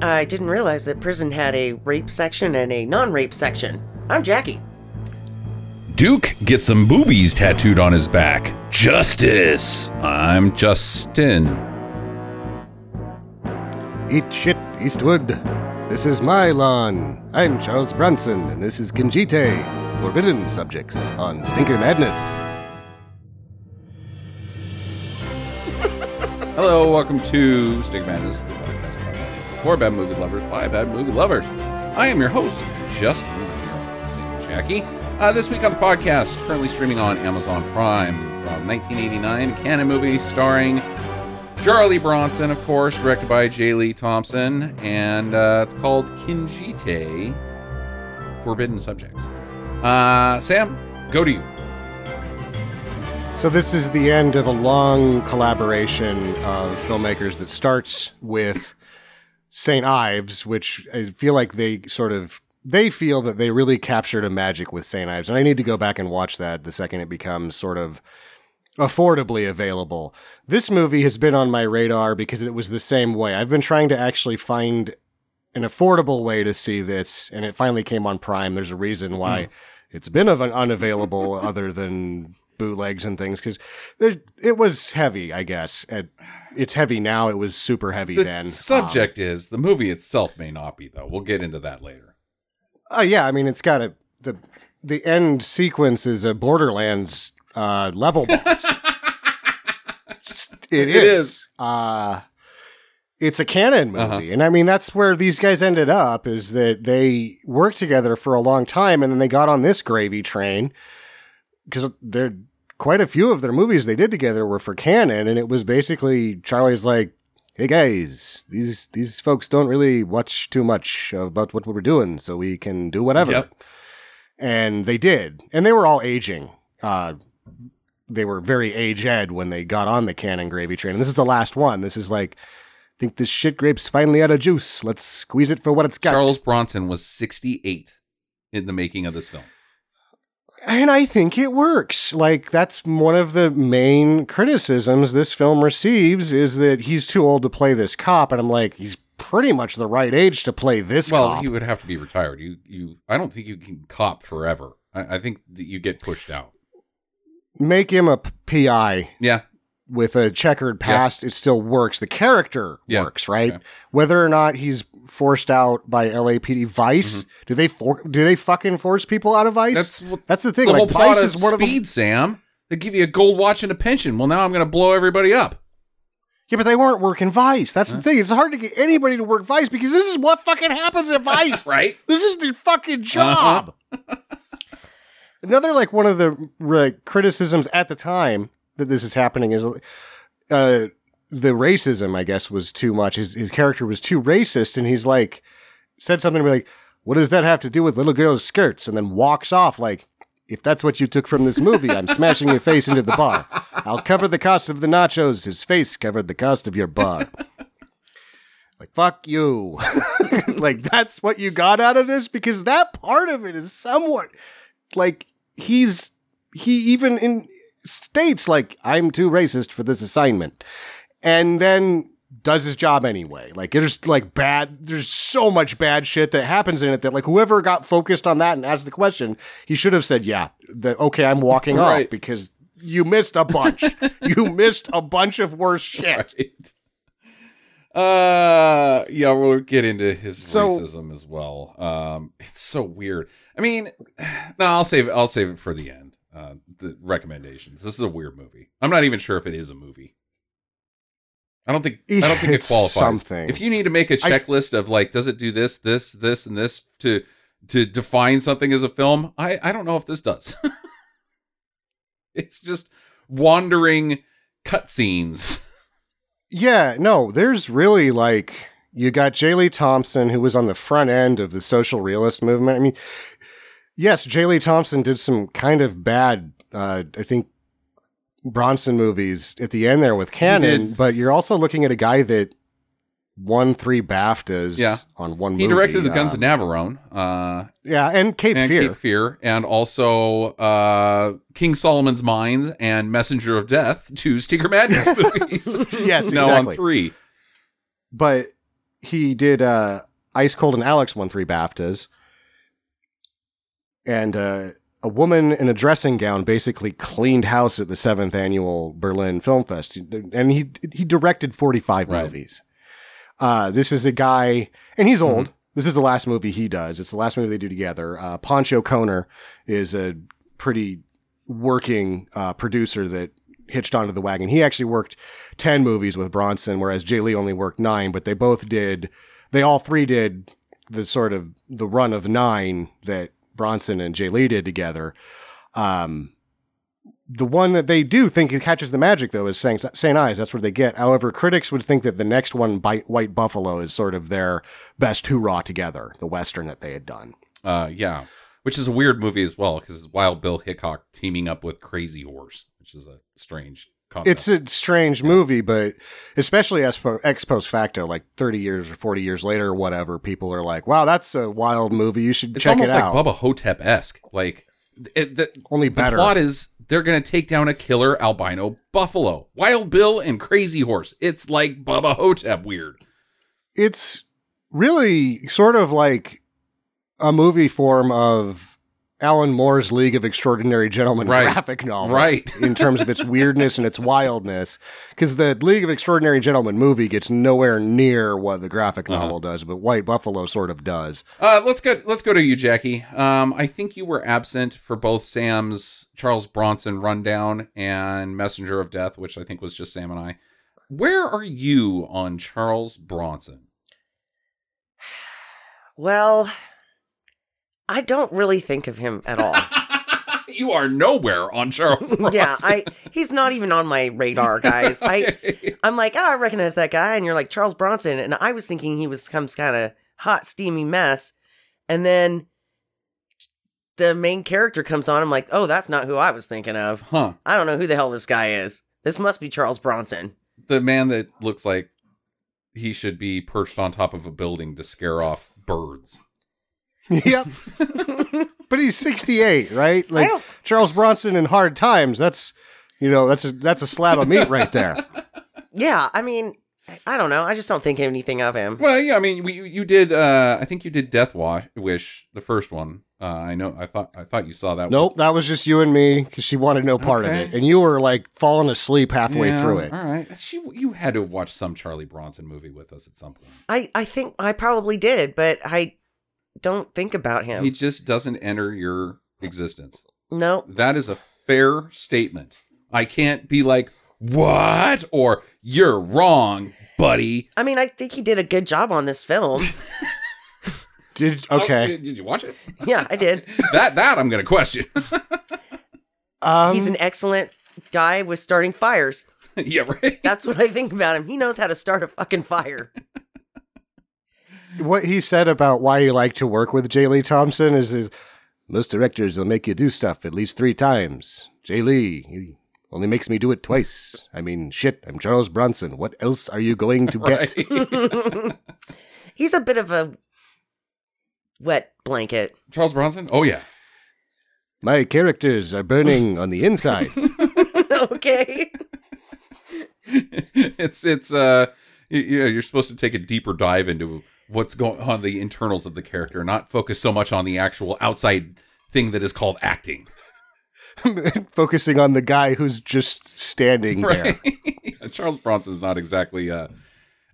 I didn't realize that prison had a rape section and a non rape section. I'm Jackie. Duke gets some boobies tattooed on his back. Justice. I'm Justin. Eat shit, Eastwood. This is my lawn. I'm Charles Bronson, and this is Kinjite, Forbidden Subjects on Stinker Madness. Hello, welcome to Stick for bad movie lovers by bad movie lovers. I am your host, Justin St. Jackie. Uh, this week on the podcast, currently streaming on Amazon Prime from 1989, Cannon movie starring Charlie Bronson, of course, directed by J. Lee Thompson, and uh, it's called Kinjite Forbidden Subjects. Uh, Sam, go to you. So, this is the end of a long collaboration of filmmakers that starts with St. Ives, which I feel like they sort of they feel that they really captured a magic with St. Ives. And I need to go back and watch that the second it becomes sort of affordably available. This movie has been on my radar because it was the same way. I've been trying to actually find an affordable way to see this, and it finally came on Prime. There's a reason why mm. it's been of an unavailable other than bootlegs and things because it was heavy, I guess. It's heavy now. It was super heavy then. the then. Subject um, is the movie itself may not be though. We'll get into that later. Oh uh, yeah, I mean it's got a the the end sequence is a Borderlands uh, level boss. it, it is. is. Uh, it's a Cannon movie, uh-huh. and I mean that's where these guys ended up. Is that they worked together for a long time, and then they got on this gravy train because they're quite a few of their movies they did together were for Cannon, and it was basically Charlie's like, hey guys, these these folks don't really watch too much about what we're doing, so we can do whatever. Yep. And they did, and they were all aging. Uh, they were very age-ed when they got on the Canon gravy train, and this is the last one. This is like, I think this shit grape's finally out of juice. Let's squeeze it for what it's got. Charles Bronson was sixty-eight in the making of this film and I think it works. Like that's one of the main criticisms this film receives is that he's too old to play this cop, and I'm like, he's pretty much the right age to play this. Well, cop. he would have to be retired. You, you. I don't think you can cop forever. I, I think that you get pushed out. Make him a PI. Yeah, with a checkered past, yeah. it still works. The character yeah. works, right? Okay. Whether or not he's forced out by LAPD, Vice, mm-hmm. do they for- do they fucking force people out of Vice? That's that's the thing. The like, whole plot Vice is one speed, of the- Sam. They give you a gold watch and a pension. Well, now I'm going to blow everybody up. Yeah, but they weren't working Vice. That's huh? the thing. It's hard to get anybody to work Vice because this is what fucking happens at Vice. right? This is the fucking job. Uh-huh. Another like one of the criticisms at the time that this is happening is uh, the racism, I guess, was too much. His his character was too racist, and he's like said something like, "What does that have to do with little girls' skirts?" And then walks off like. If that's what you took from this movie, I'm smashing your face into the bar. I'll cover the cost of the nachos. His face covered the cost of your bar. Like, fuck you. like, that's what you got out of this? Because that part of it is somewhat like he's, he even in, states like I'm too racist for this assignment, and then does his job anyway. Like there's like bad, there's so much bad shit that happens in it that like whoever got focused on that and asked the question, he should have said, yeah, that okay, I'm walking right. off because you missed a bunch. you missed a bunch of worse shit. Right. Uh, yeah, we'll get into his so, racism as well. Um, it's so weird. I mean, no, I'll save it. I'll save it for the end uh, the recommendations. This is a weird movie. I'm not even sure if it is a movie. I don't think I don't think it's it qualifies. Something. If you need to make a checklist I, of like, does it do this, this, this, and this to to define something as a film? I I don't know if this does. it's just wandering cutscenes. Yeah, no, there's really like you got J. Lee Thompson, who was on the front end of the social realist movement. I mean, Yes, J. Lee Thompson did some kind of bad, uh, I think, Bronson movies at the end there with Cannon, but you're also looking at a guy that won three BAFTAs yeah. on one movie. he movie. directed The Guns um, of Navarone. Uh, yeah, and Cape and Fear. Cape Fear, and also uh, King Solomon's Mines and Messenger of Death, two Stinker Madness movies. yes, exactly. on three. But he did uh, Ice Cold in Alex won three BAFTAs, and uh, a woman in a dressing gown basically cleaned house at the seventh annual Berlin Film Fest, and he he directed forty five Right. movies. Uh, this is a guy, and he's old. This is the last movie he does. It's the last movie they do together. Uh, Pancho Kohner is a pretty working uh, producer that hitched onto the wagon. He actually worked 10 movies with Bronson, whereas J. Lee only worked nine, but they both did, they all three did the sort of the run of nine that Bronson and J. Lee did together. Um, the one that they do think it catches the magic, though, is St. St. Ives. That's what they get. However, critics would think that the next one, White Buffalo, is sort of their best hoorah together, the Western that they had done. Uh, yeah, which is a weird movie as well because it's Wild Bill Hickok teaming up with Crazy Horse, which is a strange. Concept. It's a strange movie, but especially as po- ex post facto, like 30 years or 40 years later or whatever, people are like, wow, that's a wild movie. You should It's check almost it like out. Bubba Ho-Tep esque. Like it, the, Only the better. plot is they're gonna take down a killer albino buffalo. Wild Bill and Crazy Horse. It's like Bubba Ho-Tep weird. it's really sort of like a movie form of Alan Moore's League of Extraordinary Gentlemen Right. graphic novel. Right. in terms of its weirdness and its wildness. Because the League of Extraordinary Gentlemen movie gets nowhere near what the graphic Uh-huh. novel does, but White Buffalo sort of does. Uh, let's go. Let's go to you, Jackie. Um, I think you were absent for both Sam's Charles Bronson rundown and Messenger of Death, which I think was just Sam and I. Where are you on Charles Bronson? Well, I don't really think of him at all. you are nowhere on Charles Bronson. yeah, I he's not even on my radar, guys. I I'm like, oh, I recognize that guy, and you're like Charles Bronson, and I was thinking he was some kind of hot, steamy mess, and then the main character comes on. I'm like, oh, that's not who I was thinking of. huh? I don't know who the hell this guy is. This must be Charles Bronson. The man that looks like he should be perched on top of a building to scare off birds. Yep. but he's 68, right? Like Charles Bronson in Hard Times. That's you know, that's a that's a slab of meat right there. Yeah, I mean, I don't know. I just don't think anything of him. Well, yeah, I mean, we, you- you did. Uh, I think you did Death Wa- Wish, the first one. Uh, I know. I thought. I thought you saw that. Nope, that was just you and me because she wanted no part Okay. of it, and you were like falling asleep halfway Yeah, through it. All right. She, you had to watch some Charlie Bronson movie with us at some point. I I think I probably did, but I don't think about him. He just doesn't enter your existence. no, That is a fair statement. I can't be like, what? Or you're wrong, buddy. I mean, I think he did a good job on this film. Did Oh, okay? did, did you watch it? yeah, I did. that that I'm gonna question. Um, He's an excellent guy with starting fires. yeah, right. That's what I think about him. He knows how to start a fucking fire. What he said about why he liked to work with J. Lee Thompson is, is most directors will make you do stuff at least three times. J. Lee, he only makes me do it twice. I mean, shit, I'm Charles Bronson. What else are you going to get? He's a bit of a wet blanket. Charles Bronson? Oh yeah. My characters are burning on the inside. okay. it's it's uh you, you know, you're supposed to take a deeper dive into what's going on the internals of the character, not focus so much on the actual outside thing that is called acting. Focusing on the guy who's just standing there. Right. Charles Bronson's not exactly uh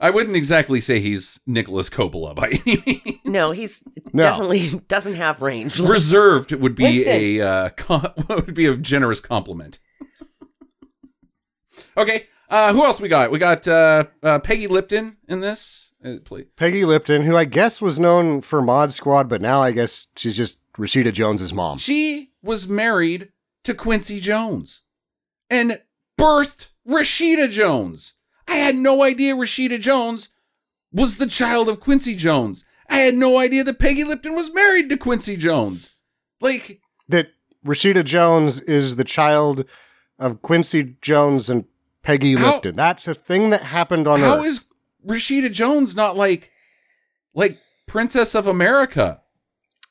I wouldn't exactly say he's Nicolas Coppola by any means. No, he's No. definitely doesn't have range. Reserved would be Winston. a uh com- would be a generous compliment. Okay, uh who else we got? We got uh, uh Peggy Lipton in this. Peggy Lipton, who I guess was known for Mod Squad, but now I guess she's just Rashida Jones's mom. She was married to Quincy Jones and birthed Rashida Jones. I had no idea Rashida Jones was the child of Quincy Jones. I had no idea that Peggy Lipton was married to Quincy Jones. Like, that Rashida Jones is the child of Quincy Jones and Peggy How- Lipton. That's a thing that happened on how Earth. is Rashida Jones not like like Princess of America?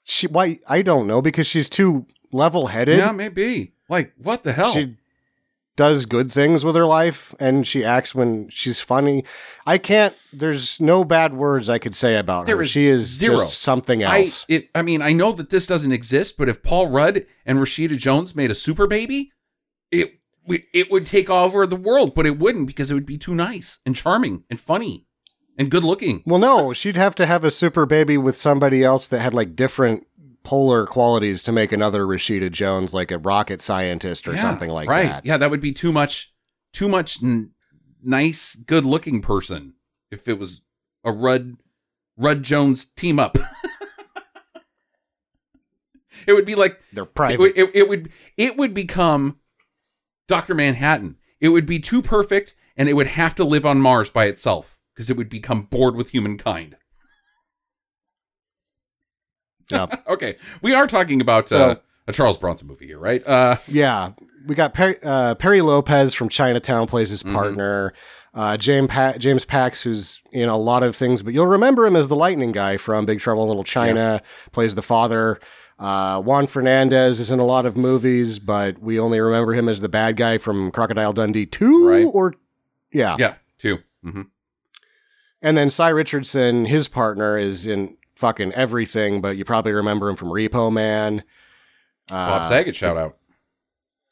she? Why? I don't know because she's too level-headed. Yeah, maybe. Like, what the hell? She does good things with her life and she acts when she's funny. I can't. There's no bad words I could say about There her. is She is zero. just something I else. it, I mean, I know that this doesn't exist, but if Paul Rudd and Rashida Jones made a super baby, it we- it would take over the world, but it wouldn't because it would be too nice and charming and funny and good looking. well, no, she'd have to have a super baby with somebody else that had like different polar qualities to make another Rashida Jones, like a rocket scientist or Yeah, something like right. that. Yeah, that would be too much, too much n- nice, good looking person if it was a Rudd Rudd Jones team up. it would be like They're it, private. would- it, it would it would become Doctor Manhattan. It would be too perfect, and it would have to live on Mars by itself because it would become bored with humankind. Yeah. okay, we are talking about So- uh, a Charles Bronson movie here, right? Uh, Yeah, we got Perry, uh, Perry Lopez from Chinatown plays his Mhm. partner. Uh, James pa- James Pax, who's in a lot of things, but you'll remember him as the Lightning guy from Big Trouble in Little China. Plays the father. Uh, Juan Fernandez is in a lot of movies, but we only remember him as the bad guy from Crocodile Dundee two Right. or yeah. yeah, 2 hmm And then Sy Richardson, his partner, is in fucking everything, but you probably remember him from Repo Man. Uh, Bob Saget shout out.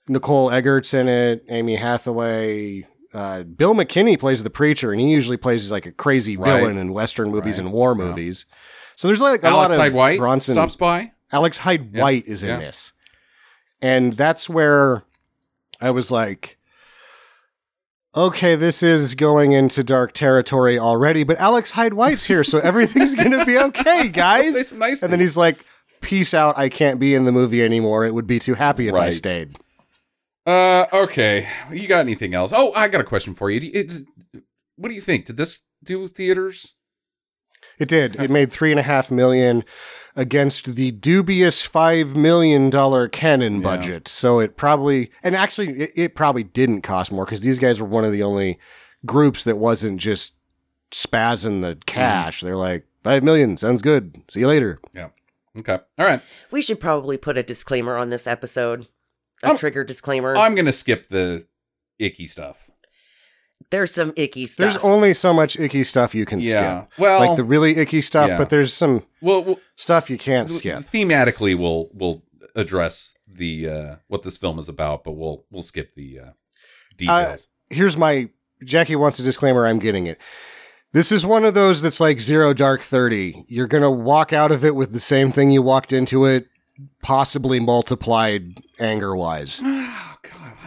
Nicole Eggert's in it, Amy Hathaway. Uh, Bill McKinney plays the preacher, and he usually plays like a crazy Right. villain in Western movies Right. and war Yeah. movies. So there's like a Alex lot of White Bronson. stops by. Alex Hyde Yeah. White is in Yeah. this, and that's where I was like, okay, this is going into dark territory already. But Alex Hyde White's here, so everything's gonna be okay, guys. nice And then he's like, "Peace out. I can't be in the movie anymore. It would be too happy if I stayed." Uh, okay. You got anything else? Oh, I got a question for you. You- It's, what do you think? Did this do theaters? It did. It made three and a half million against the dubious five million dollar Canon Yeah. budget. So it probably, and actually, it, it probably didn't cost more because these guys were one of the only groups that wasn't just spazzing the cash. They're like five million sounds good. See you later. Yeah. Okay. All right. We should probably put a disclaimer on this episode. A Um, trigger disclaimer. I'm gonna skip the icky stuff. There's some icky stuff. There's only so much icky stuff you can Yeah. skip. Well, like the really icky stuff, yeah. but there's some well, well stuff you can't skip. thematically, we'll we'll address the uh what this film is about, but we'll we'll skip the uh details. here's my Jackie wants a disclaimer. I'm getting it. This is one of those that's like zero dark 30. You're going to walk out of it with the same thing you walked into it, possibly multiplied anger wise.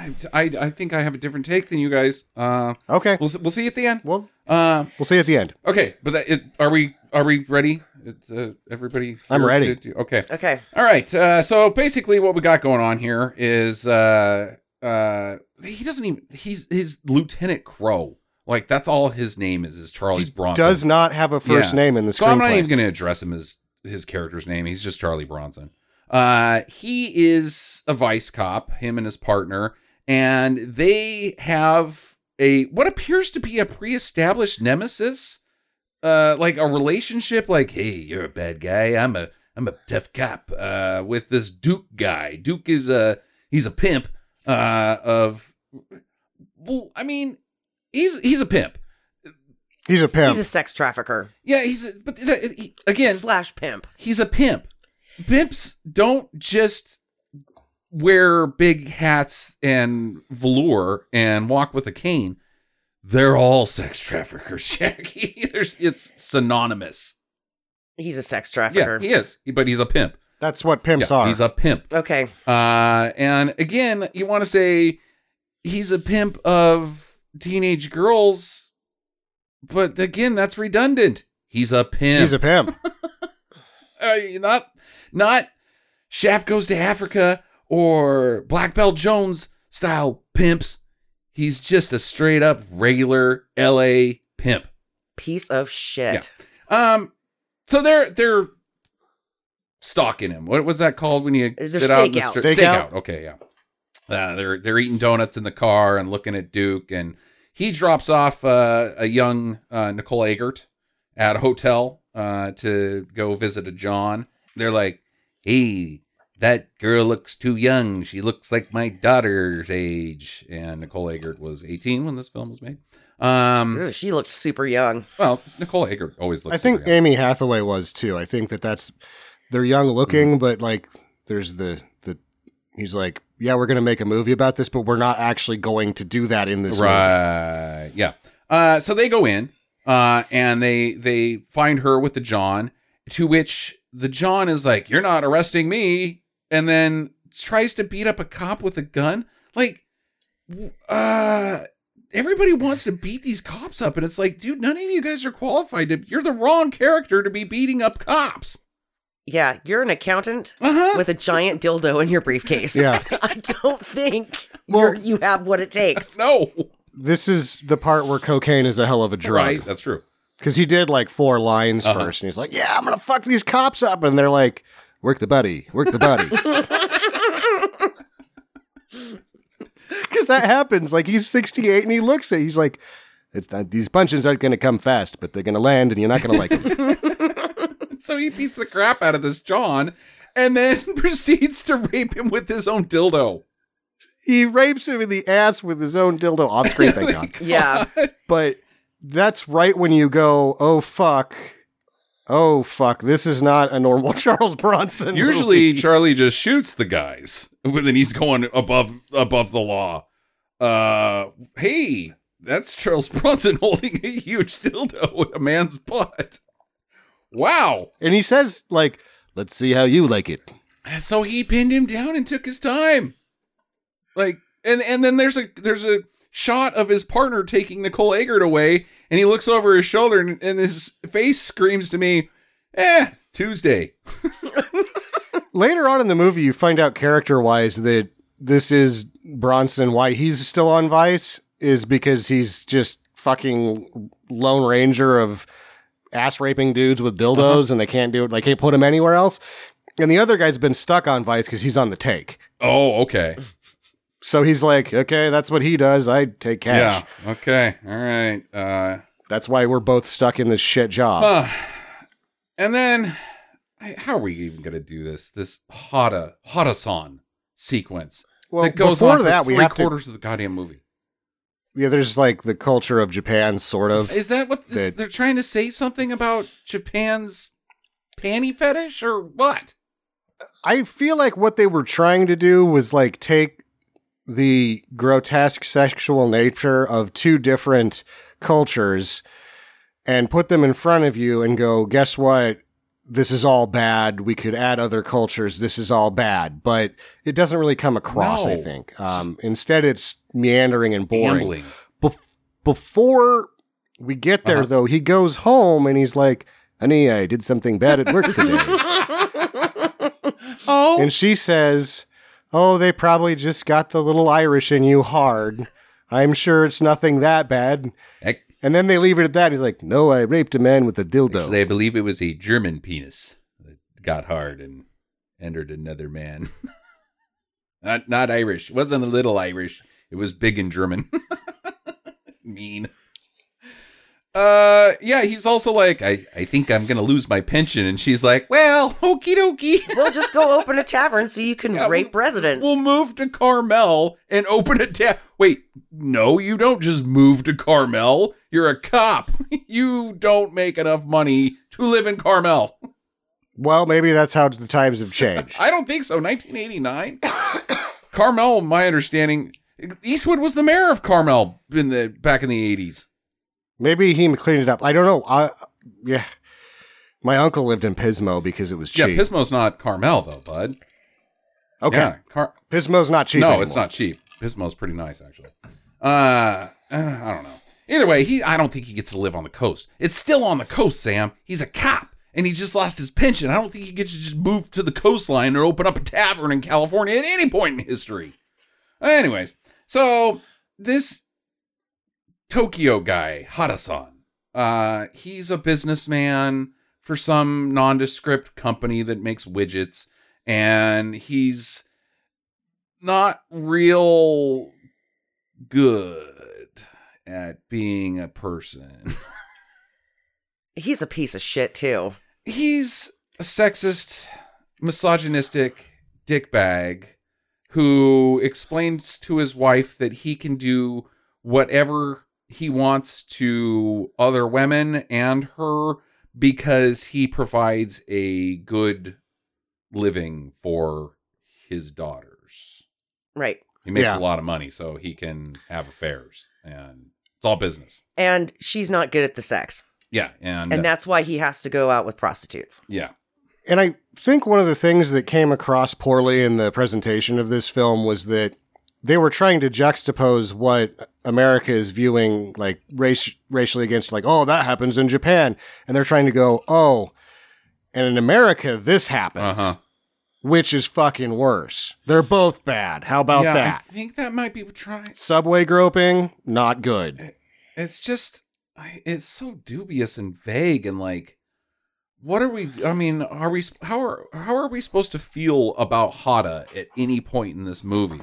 God, I, I I think I have a different take than you guys. Uh, Okay. we'll s- we'll see at the end. Well, Uh, we'll see at the end. okay, but that, it, are we are we ready? It's, uh, everybody, I'm ready. to- to- okay. okay. All right. Uh, so basically, what we got going on here is uh, uh, he doesn't even he's his Lieutenant Crowe. Like that's all his name is is Charles Bronson. Does not have a first Yeah. name in the so I'm not even going to address him as his character's name. He's just Charlie Bronson. Uh, he is a vice cop. Him and his partner, and they have a what appears to be a pre-established nemesis. Uh, like a relationship. Like, hey, you're a bad guy. I'm a I'm a tough cop. Uh, with this Duke guy. Duke is a he's a pimp. Uh, of well, I mean, he's he's a pimp. He's a pimp. He's a sex trafficker Yeah, he's a, but th- he- again, slash pimp. he's a pimp. Pimps don't just wear big hats and velour and walk with a cane. They're all sex traffickers, Jackie. There's, it's synonymous. He's a sex Yeah, trafficker. he is, but he's a pimp. That's what pimps Yeah, are. he's a pimp. okay. Uh, and again, you want to say he's a pimp of teenage girls, but again, that's redundant. He's a pimp. He's a pimp. uh, not not Shaft goes to Africa or Black Belt Jones style pimps. He's just a straight up regular LA pimp. Piece of shit. Um so they're they're stalking him. What was that called when you Is there sit out in the stakeout? street? Stakeout. Okay, yeah. Uh, they're they're eating donuts in the car and looking at Duke, and he drops off uh, a young uh, Nicole Eggert at a hotel uh, to go visit a John. They're like, "Hey, that girl looks too young. She looks like my daughter's age. And Nicole Eggert was 18 when this film was made. Um, Ugh, she looked super young. well, Nicole Eggert always looks. I think super young. Amy Hathaway was too. I think that that's they're young looking, Mm-hmm. but like there's the the he's like, yeah, we're gonna make a movie about this, but we're not actually going to do that in this movie. right, yeah. Uh, so they go in, uh, and they they find her with the John. To which the John is like, "You're not arresting me," and then tries to beat up a cop with a gun. Like, uh, everybody wants to beat these cops up, and it's like, dude, none of you guys are qualified to. You're the wrong character to be beating up cops. Yeah, you're an accountant Uh huh. with a giant dildo in your briefcase. Yeah. I don't think Well- you're, you have what it takes. No. This is the part where cocaine is a hell of a drug. Right. That's true. Because he did like four lines Uh-huh. first, and he's like, "Yeah, I'm gonna fuck these cops up," and they're like, "Work the buddy, work the buddy." Because that happens. Like he's 68 and he looks at, he's like, "It's not, these punches aren't gonna come fast, but they're gonna land, and you're not gonna like them." So he beats the crap out of this John and then proceeds to rape him with his own dildo. he rapes him in the ass with his own dildo off screen. Thank oh God. Yeah. But that's right when you go, "Oh fuck." Oh fuck! This is not a normal Charles Bronson. Usually movie. Charlie just shoots the guys when he's going above above the law. Uh hey, that's Charles Bronson holding a huge dildo with a man's butt. Wow. and he says like, "Let's see how you like it." So he pinned him down and took his time. Like and and then there's a there's a shot of his partner taking Nicole Eggert away and he looks over his shoulder and, and his face screams to me, "Eh, Tuesday." Later on in the movie, you find out character wise that this is Bronson. Why he's still on Vice is because he's just fucking Lone Ranger of ass raping dudes with dildos, and they can't do it. They can't put him anywhere else. And the other guy's been stuck on Vice because he's on the take. Oh, okay. So he's like, okay, that's what he does. I take cash. Yeah. Okay. All right. Uh, That's why we're both stuck in this shit job. uh, and then, I- how are we even going to do this? This Hada Hada-san sequence well, that goes before on for that, we three have to. quarters of the goddamn movie. Yeah, there's like the culture of Japan, sort of. Is that what this, That- they're trying to say? Something about Japan's panty fetish or what? I feel like what they were trying to do was like take the grotesque sexual nature of two different cultures and put them in front of you and go, guess what? This is all bad. We could add other cultures. This is all bad. But it doesn't really come across, I think. Um, instead, it's meandering and boring. Bef- before we get there, Uh-huh. though, he goes home and he's like, honey, I did something bad at work today. Oh, And she says, Oh, they probably just got the little Irish in you hard. I'm sure it's nothing that bad. And then they leave it at that. He's like, No, I raped a man with a dildo. Actually, I believe it was a German penis that got hard and entered another man. not not Irish. It wasn't a little Irish. It was big and German. mean. Uh, yeah, he's also like, I, I think I'm gonna lose my pension, and she's like, well, okie dokie. We'll just go open a tavern so you can Yeah, rape residents. We'll move to Carmel and open a tap. Wait, no, you don't just move to Carmel. You're a cop. You don't make enough money to live in Carmel. well, maybe that's how the times have changed. I don't think so. 1989. Carmel, my understanding, Eastwood was the mayor of Carmel in the back in the 80s. Maybe he cleaned it up. I don't know. I, yeah. My uncle lived in Pismo because it was cheap. Yeah, Pismo's not Carmel though, bud. okay. Yeah, Car- Pismo's not cheap. no, anymore. it's not cheap. Pismo's pretty nice actually. Uh, uh, I don't know. Either way, he I don't think he gets to live on the coast. It's still on the coast, Sam. He's a cop and he just lost his pension. I don't think he gets to just move to the coastline or open up a tavern in California at any point in history. Anyways, so this Tokyo guy, Hadasan, uh, he's a businessman for some nondescript company that makes widgets, and he's not real good at being a person. He's a piece of shit too. he's a sexist, misogynistic, dickbag who explains to his wife that he can do whatever he wants to other women and her because he provides a good living for his daughters. Right. He makes Yeah. a lot of money, so he can have affairs, and it's all business. And she's not good at the sex. Yeah, and, And uh, that's why he has to go out with prostitutes. yeah, And I think one of the things that came across poorly in the presentation of this film was that they were trying to juxtapose what America is viewing like race racially against like oh that happens in Japan and they're trying to go oh and in America this happens uh-huh. which is fucking worse. They're both bad. How about yeah, that? I think that might be trying. Subway groping not good. It's just, it's so dubious and vague, and like, what are we? I mean, are we? How are how are we supposed to feel about Hada at any point in this movie?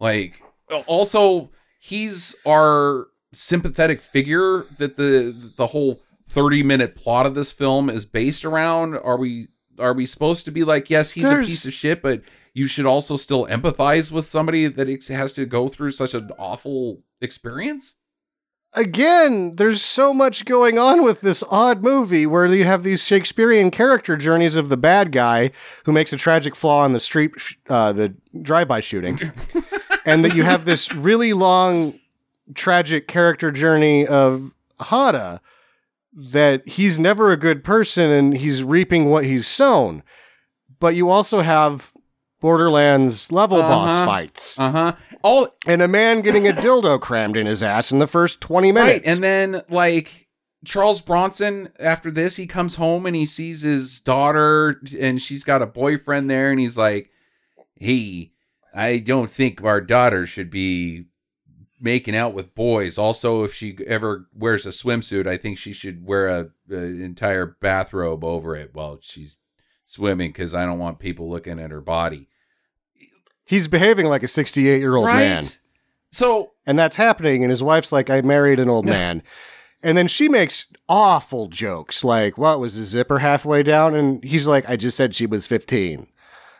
Like, also, he's our sympathetic figure that the the whole 30 minute plot of this film is based around. Are we are we supposed to be like yes he's There's- a piece of shit but you should also still empathize with somebody that has to go through such an awful experience? Again, there's so much going on with this odd movie where you have these Shakespearean character journeys of the bad guy who makes a tragic flaw in the street, uh, the drive-by shooting, and that you have this really long, tragic character journey of Hada that he's never a good person and he's reaping what he's sown. But you also have Borderlands level boss Uh-huh. fights uh-huh all and a man getting a dildo crammed in his ass in the first 20 minutes. right and then like Charles Bronson after this he comes home and he sees his daughter and she's got a boyfriend there and he's like hey I don't think our daughter should be making out with boys also if she ever wears a swimsuit I think she should wear a, an entire bathrobe over it while she's swimming cuz I don't want people looking at her body He's behaving like a 68 year old right man. so And that's happening. And his wife's like, I married an old man. And then she makes awful jokes like, what was the zipper halfway down? And he's like, I just said she was 15.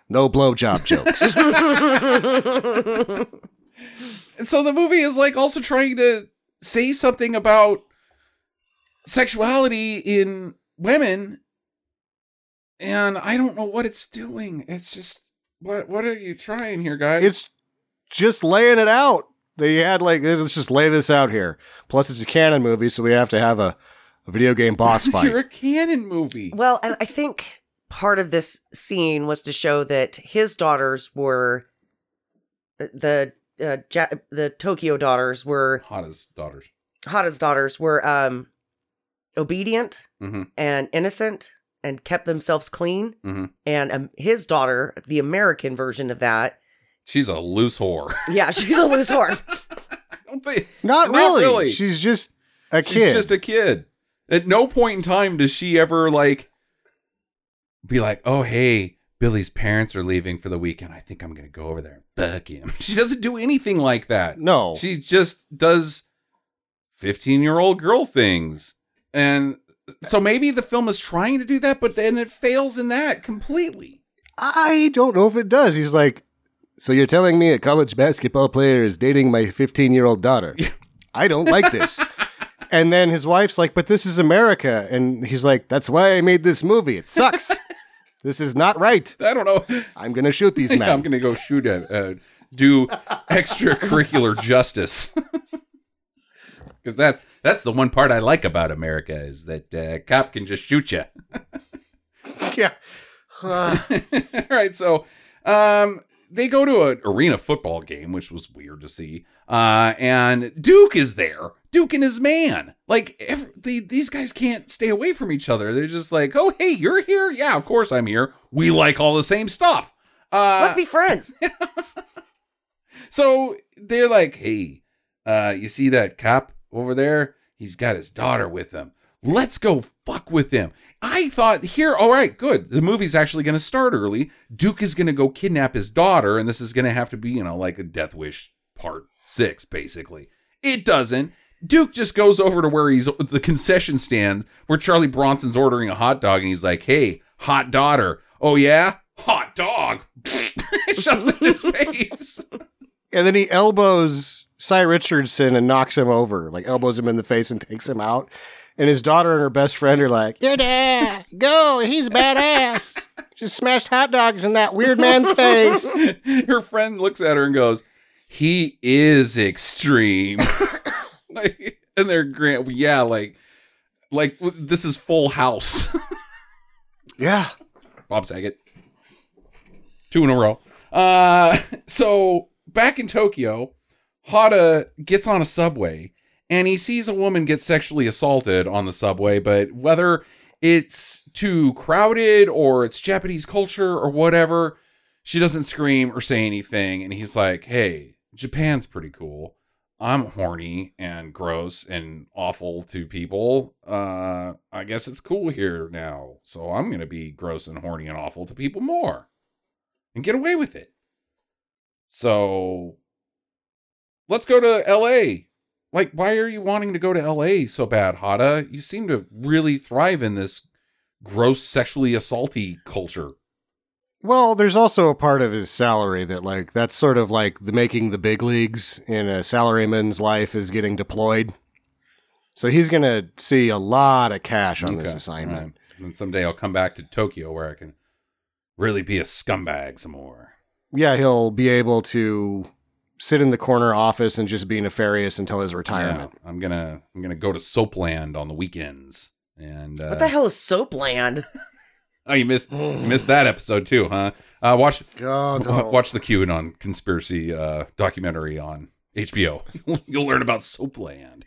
No blowjob jokes. And so the movie is like also trying to say something about sexuality in women. And I don't know what it's doing. It's just what what are you trying here, guys? it's just laying it out. They had like, let's just lay this out here. Plus, it's a Cannon movie, so we have to have a, a video game boss fight. You're a Cannon movie. Well, and I think part of this scene was to show that his daughters were the uh, ja- the Tokyo daughters were Hada's daughters. Hada's daughters were um obedient hmm and innocent and kept themselves clean. Mhm. And um, his daughter, the American version of that, She's a loose whore. yeah, she's a loose whore. Don't think Not, Not really. really. She's just a she's just a kid. At no point in time does she ever like be like, "Oh, hey, Billy's parents are leaving for the weekend. I think I'm gonna go over there and fuck him." She doesn't do anything like that. no. She just does 15 year old girl things, and so maybe the film is trying to do that, but then it fails in that completely. I don't know if it does. He's like, so you're telling me a college basketball player is dating my 15 year old daughter? I don't like this. and then his wife's like, but this is America. And he's like, that's why I made this movie. It sucks. this is not right. I don't know. I'm going to shoot these men. I'm gonna go shoot a uh, do extracurricular justice because that's that's the one part I like about America is that uh, a cop can just shoot you. yeah. All right, so um, they go to an arena football game, which was weird to see. Uh, and Duke is there. Duke and his man. Like the, these guys can't stay away from each other. They're just like, oh hey, you're here. Yeah, of course I'm here. We like all the same stuff. Uh, Let's be friends. so they're like, hey, uh, you see that cop over there? He's got his daughter with him. Let's go fuck with him. I thought here, all right, good. The movie's actually going to start early. Duke is going to go kidnap his daughter, and this is going to have to be, you know, like a Death Wish part six, basically. It doesn't. Duke just goes over to where he's the concession stand where Charlie Bronson's ordering a hot dog, and he's like, hey, hot daughter. Oh, yeah? Hot dog. shoves in his face. And then he elbows Sy Richardson and knocks him over, like elbows him in the face and takes him out. And his daughter and her best friend are like, "Your dad, go! He's badass. Just smashed hot dogs in that weird man's face." Her friend looks at her and goes, "He is extreme." like, and they're grand, yeah, like, like this is Full House. Yeah, Bob Saget, two in a row. Uh, so back in Tokyo, Hada gets on a subway and he sees a woman get sexually assaulted on the subway, but whether it's too crowded or it's Japanese culture or whatever, she doesn't scream or say anything. And he's like, hey, Japan's pretty cool. I'm horny and gross and awful to people. Uh, I guess it's cool here now. So I'm going to be gross and horny and awful to people more and get away with it. So let's go to LA. Like, why are you wanting to go to LA so bad, Hada? You seem to really thrive in this gross, sexually assaulty culture. Well, there's also a part of his salary that, like, that's sort of like the making the big leagues in a salaryman's life is getting deployed. So he's going to see a lot of cash on this assignment. alright. And someday I'll come back to Tokyo where I can really be a scumbag some more. Yeah, he'll be able to sit in the corner office and just be nefarious until his retirement. Yeah, I'm gonna I'm gonna go to Soapland on the weekends. And uh, What the hell is Soapland? Oh, you missed you missed that episode too, huh? Uh, watch God, wa- watch the QAnon conspiracy uh, documentary on HBO. You'll learn about Soapland.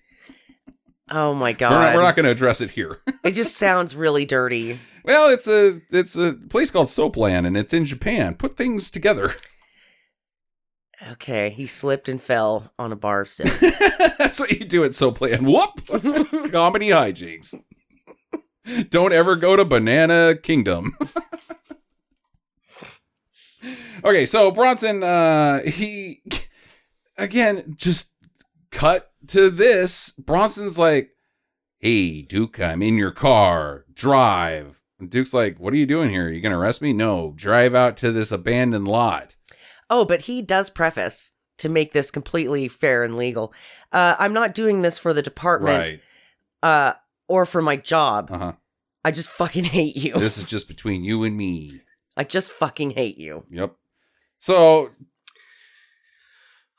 Oh my We're god. not, we're not going to address it here. it just sounds really dirty. well, it's a it's a place called Soapland, and it's in Japan. Put things together. Okay, he slipped and fell on a bar stool. That's what you do at Soapland. Whoop! Comedy hijinks. Don't ever go to Banana Kingdom. okay, so Bronson, uh, he again just cut to this. Bronson's like, "Hey, Duke, I'm in your car. Drive." And Duke's like, "What are you doing here? Are you gonna arrest me?" No, drive out to this abandoned lot. Oh, but he does preface to make this completely fair and legal. Uh, I'm not doing this for the department Right. uh, or for my job. Uh huh. I just fucking hate you. This is just between you and me. I just fucking hate you. Yep. So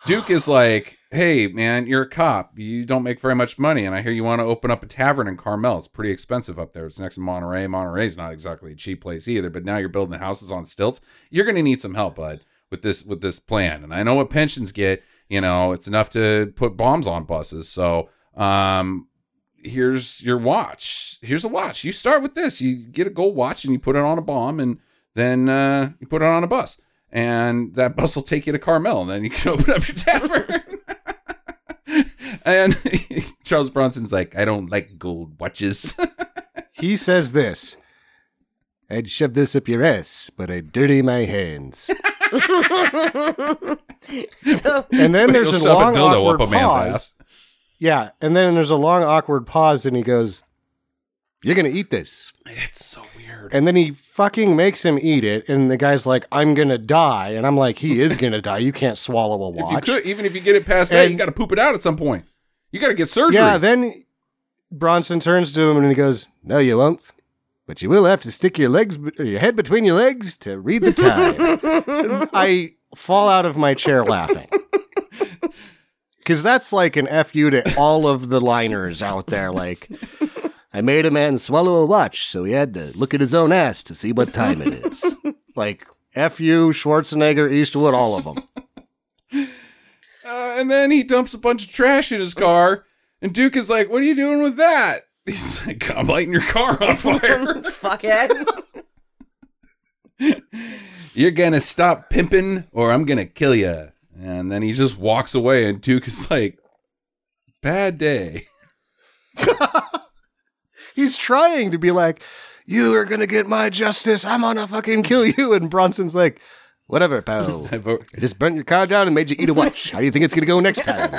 Duke is like, "Hey, man, you're a cop. You don't make very much money, and I hear you want to open up a tavern in Carmel. It's pretty expensive up there. It's next to Monterey. Monterey's not exactly a cheap place either. But now you're building houses on stilts. You're going to need some help, bud, with this with this plan. And I know what pensions get. You know, it's enough to put bombs on buses. So, um." Here's your watch. Here's a watch. You start with this. You get a gold watch and you put it on a bomb, and then uh, you put it on a bus, and that bus will take you to Carmel, and then you can open up your tavern. and Charles Bronson's like, I don't like gold watches. He says this. I'd shove this up your ass, but I'd dirty my hands. So, And then there's a shove a long dildo up awkward a man's pause. ass. Yeah, and then there's a long awkward pause, and he goes, "You're gonna eat this," it's so weird. and then he fucking makes him eat it, and the guy's like, "I'm gonna die," and I'm like, "He is gonna die. You can't swallow a If you watch." could, even if you get it past that, you got to poop it out at some point. You got to get surgery. Yeah, then Bronson turns to him and he goes, "No, you won't." But you will have to stick your legs, your head between your legs to read the time. I fall out of my chair laughing. Because that's like an FU to all of the liners out there. Like, I made a man swallow a watch, so he had to look at his own ass to see what time it is. like, FU, Schwarzenegger, Eastwood, all of them. Uh, and then he dumps a bunch of trash in his car, and Duke is like, "What are you doing with that?" He's like, "I'm lighting your car on fire." fuckhead. You're gonna stop pimping, or I'm gonna kill you. And then he just walks away, and Duke is like, "Bad day." He's trying to be like, you are gonna get my justice. I'm gonna fucking kill you. And Bronson's like, whatever, pal. I vote. I just burnt your car down and made you eat a watch. How do you think it's gonna go next time?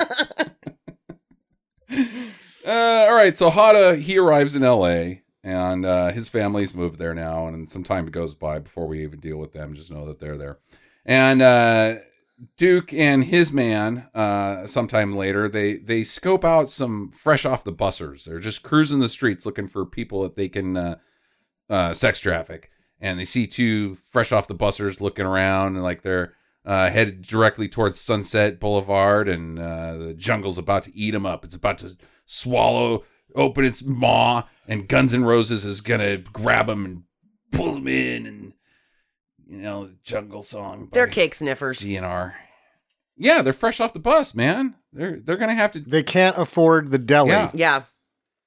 Uh, all right, so Hada he arrives in L.A. and uh, his family's moved there now, and some time goes by before we even deal with them. Just know that they're there, and uh, Duke and his man, uh, sometime later, they they scope out some fresh off the bussers. They're just cruising the streets looking for people that they can uh, uh, sex traffic, and they see two fresh off the bussers looking around, and like they're uh, headed directly towards Sunset Boulevard, and uh, the jungle's about to eat them up. It's about to swallow open its maw, and Guns N' Roses is gonna grab them and pull them in, and you know the jungle song. They're cake sniffers. DNR. Yeah, they're fresh off the bus, man. They're they're gonna have to. They can't afford the deli. Yeah. Yeah.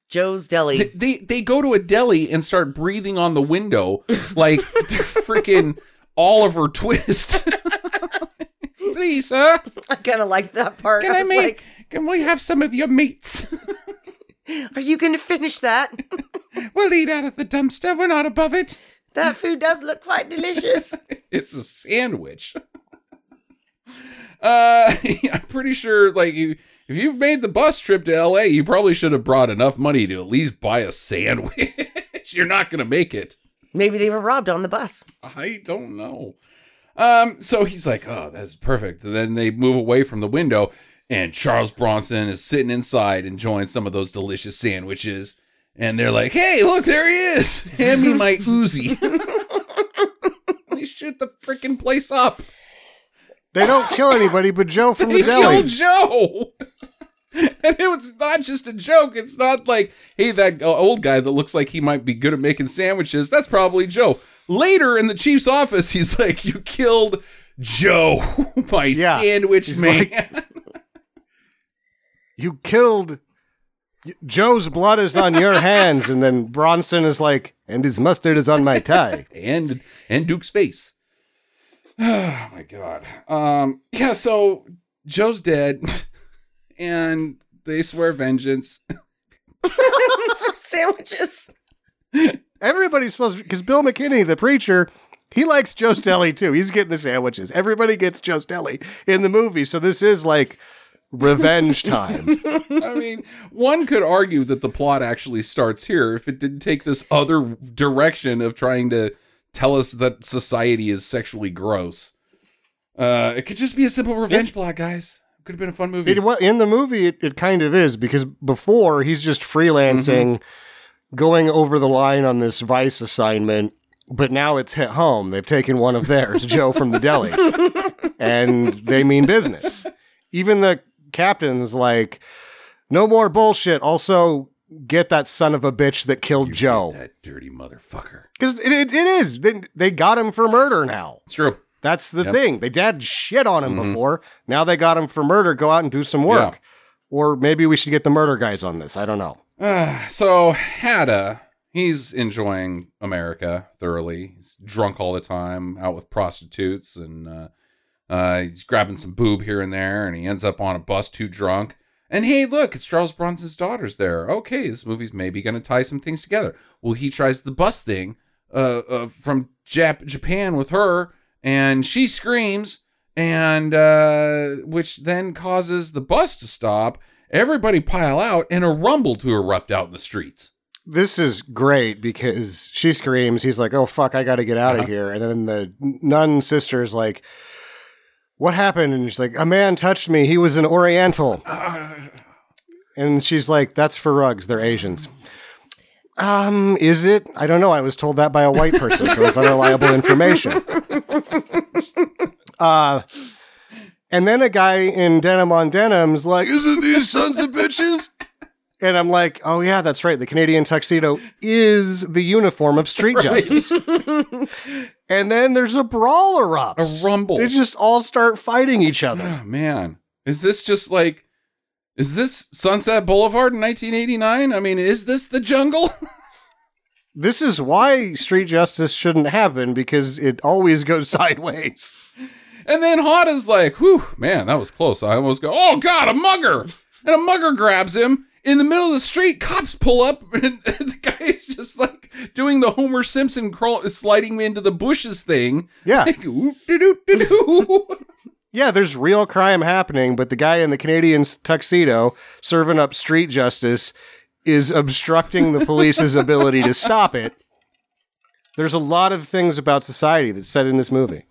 Joe's Deli. They, they they go to a deli and start breathing on the window like they're freaking Oliver Twist. Please, sir, I kind of liked that part. can I I make? like, Can we have some of your meats? are you going to finish that? we'll eat out of the dumpster. We're not above it. that food does look quite delicious. It's a sandwich. Uh, I'm pretty sure, like, you, if you've made the bus trip to LA, you probably should have brought enough money to at least buy a sandwich. You're not gonna make it. Maybe they were robbed on the bus. I don't know. Um, so he's like, "Oh, that's perfect." And then they move away from the window, and Charles Bronson is sitting inside enjoying some of those delicious sandwiches. And they're like, "Hey, look, there he is! Hand me my Uzi." they shoot the freaking place up. They don't kill anybody but Joe from the They deli. killed Joe. and it was not just a joke. It's not like, hey, that old guy that looks like he might be good at making sandwiches. That's probably Joe. Later in the chief's office, he's like, you killed Joe, my Yeah. sandwich He's man. like- You killed. Joe's blood is on your hands, and then Bronson is like, and his mustard is on my tie. and and Duke's face. Oh my god. Um yeah, so Joe's dead and they swear vengeance. Sandwiches. Everybody's supposed to, because Bill McKinney, the preacher, he likes Joe's Deli too. He's getting the sandwiches. Everybody gets Joe's Deli in the movie, so this is like revenge time. I mean, one could argue that the plot actually starts here if it didn't take this other direction of trying to tell us that society is sexually gross. Uh, it could just be a simple revenge plot, guys. Could have been a fun movie. It, wa- in the movie, it, it kind of is because before he's just freelancing, going over the line on this Vice assignment, but now it's hit home. They've taken one of theirs, Joe from the deli, and they mean business. Even the captain's like, no more bullshit. Also, get that son of a bitch that killed Joe. that dirty motherfucker. Because it, it, it is. They, they got him for murder now. It's true. That's the Yep. thing. They dad shit on him Mhm. before. Now they got him for murder. Go out and do some work. Yeah. Or maybe we should get the murder guys on this. I don't know. Uh, so Hadda, he's enjoying America thoroughly. He's drunk all the time, out with prostitutes, and uh, uh, he's grabbing some boob here and there, and he ends up on a bus too drunk. And hey, look, it's Charles Bronson's daughter's there. Okay, this movie's maybe going to tie some things together. Well, he tries the bus thing uh, uh, from Jap- Japan with her, and she screams, and uh, which then causes the bus to stop. Everybody pile out, and a rumble to erupt out in the streets. This is great because she screams. He's like, "Oh fuck, I got to get out Uh-huh. of here." And then the nun sister's like, "What happened?" And she's like, "A man touched me. He was an Oriental." And she's like, "That's for rugs. They're Asians." Um, is it? I don't know. I was told that by a white person, so it's unreliable information. Uh, and then a guy in denim on denim's like, "Isn't these sons of bitches?" And I'm like, "Oh yeah, that's right. The Canadian tuxedo is the uniform of street justice." and then there's a brawl erupts. A rumble. They just all start fighting each other. Oh, man, is this just like? Is this Sunset Boulevard in 1989? I mean, is this the jungle? This is why street justice shouldn't happen because it always goes sideways. And then Hada's like, whew, man, that was close. I almost go, oh God, a mugger. And a mugger grabs him in the middle of the street. Cops pull up, and the guy is just like doing the Homer Simpson crawl, sliding into the bushes thing. Yeah. Like, Yeah, there's real crime happening, but the guy in the Canadian tuxedo serving up street justice is obstructing the police's ability to stop it. There's a lot of things about society that's said in this movie.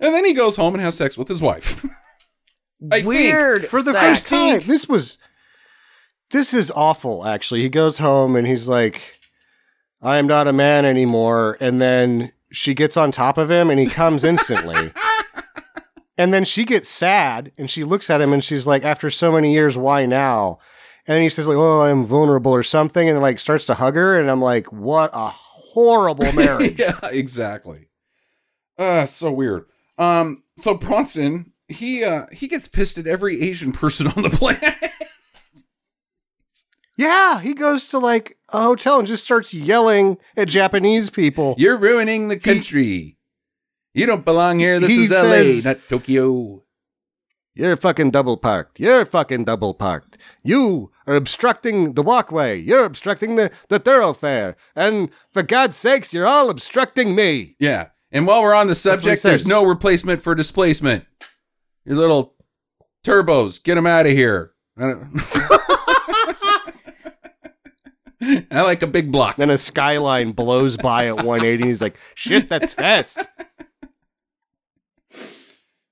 And then he goes home and has sex with his wife. I think. Weird. For the sex. first time, this was this is awful actually. He goes home and he's like I am not a man anymore and then she gets on top of him and he comes instantly. and then she gets sad and she looks at him and she's like after so many years why now? And he says like, "Oh, I'm vulnerable or something," and like starts to hug her, and I'm like, "What a horrible marriage!" yeah, exactly. Uh, so weird. Um, so Bronson, he uh he gets pissed at every Asian person on the planet. Yeah, he goes to like a hotel and just starts yelling at Japanese people. You're ruining the country. you don't belong here. This he is LA, says- not Tokyo. You're fucking double parked. You're fucking double parked. You are obstructing the walkway. You're obstructing the, the thoroughfare. And for God's sakes, you're all obstructing me. Yeah. And while we're on the subject, there's no replacement for displacement. Your little turbos, get them out of here. I, like a big block. Then a skyline blows by at 180 and he's like, shit, that's fast.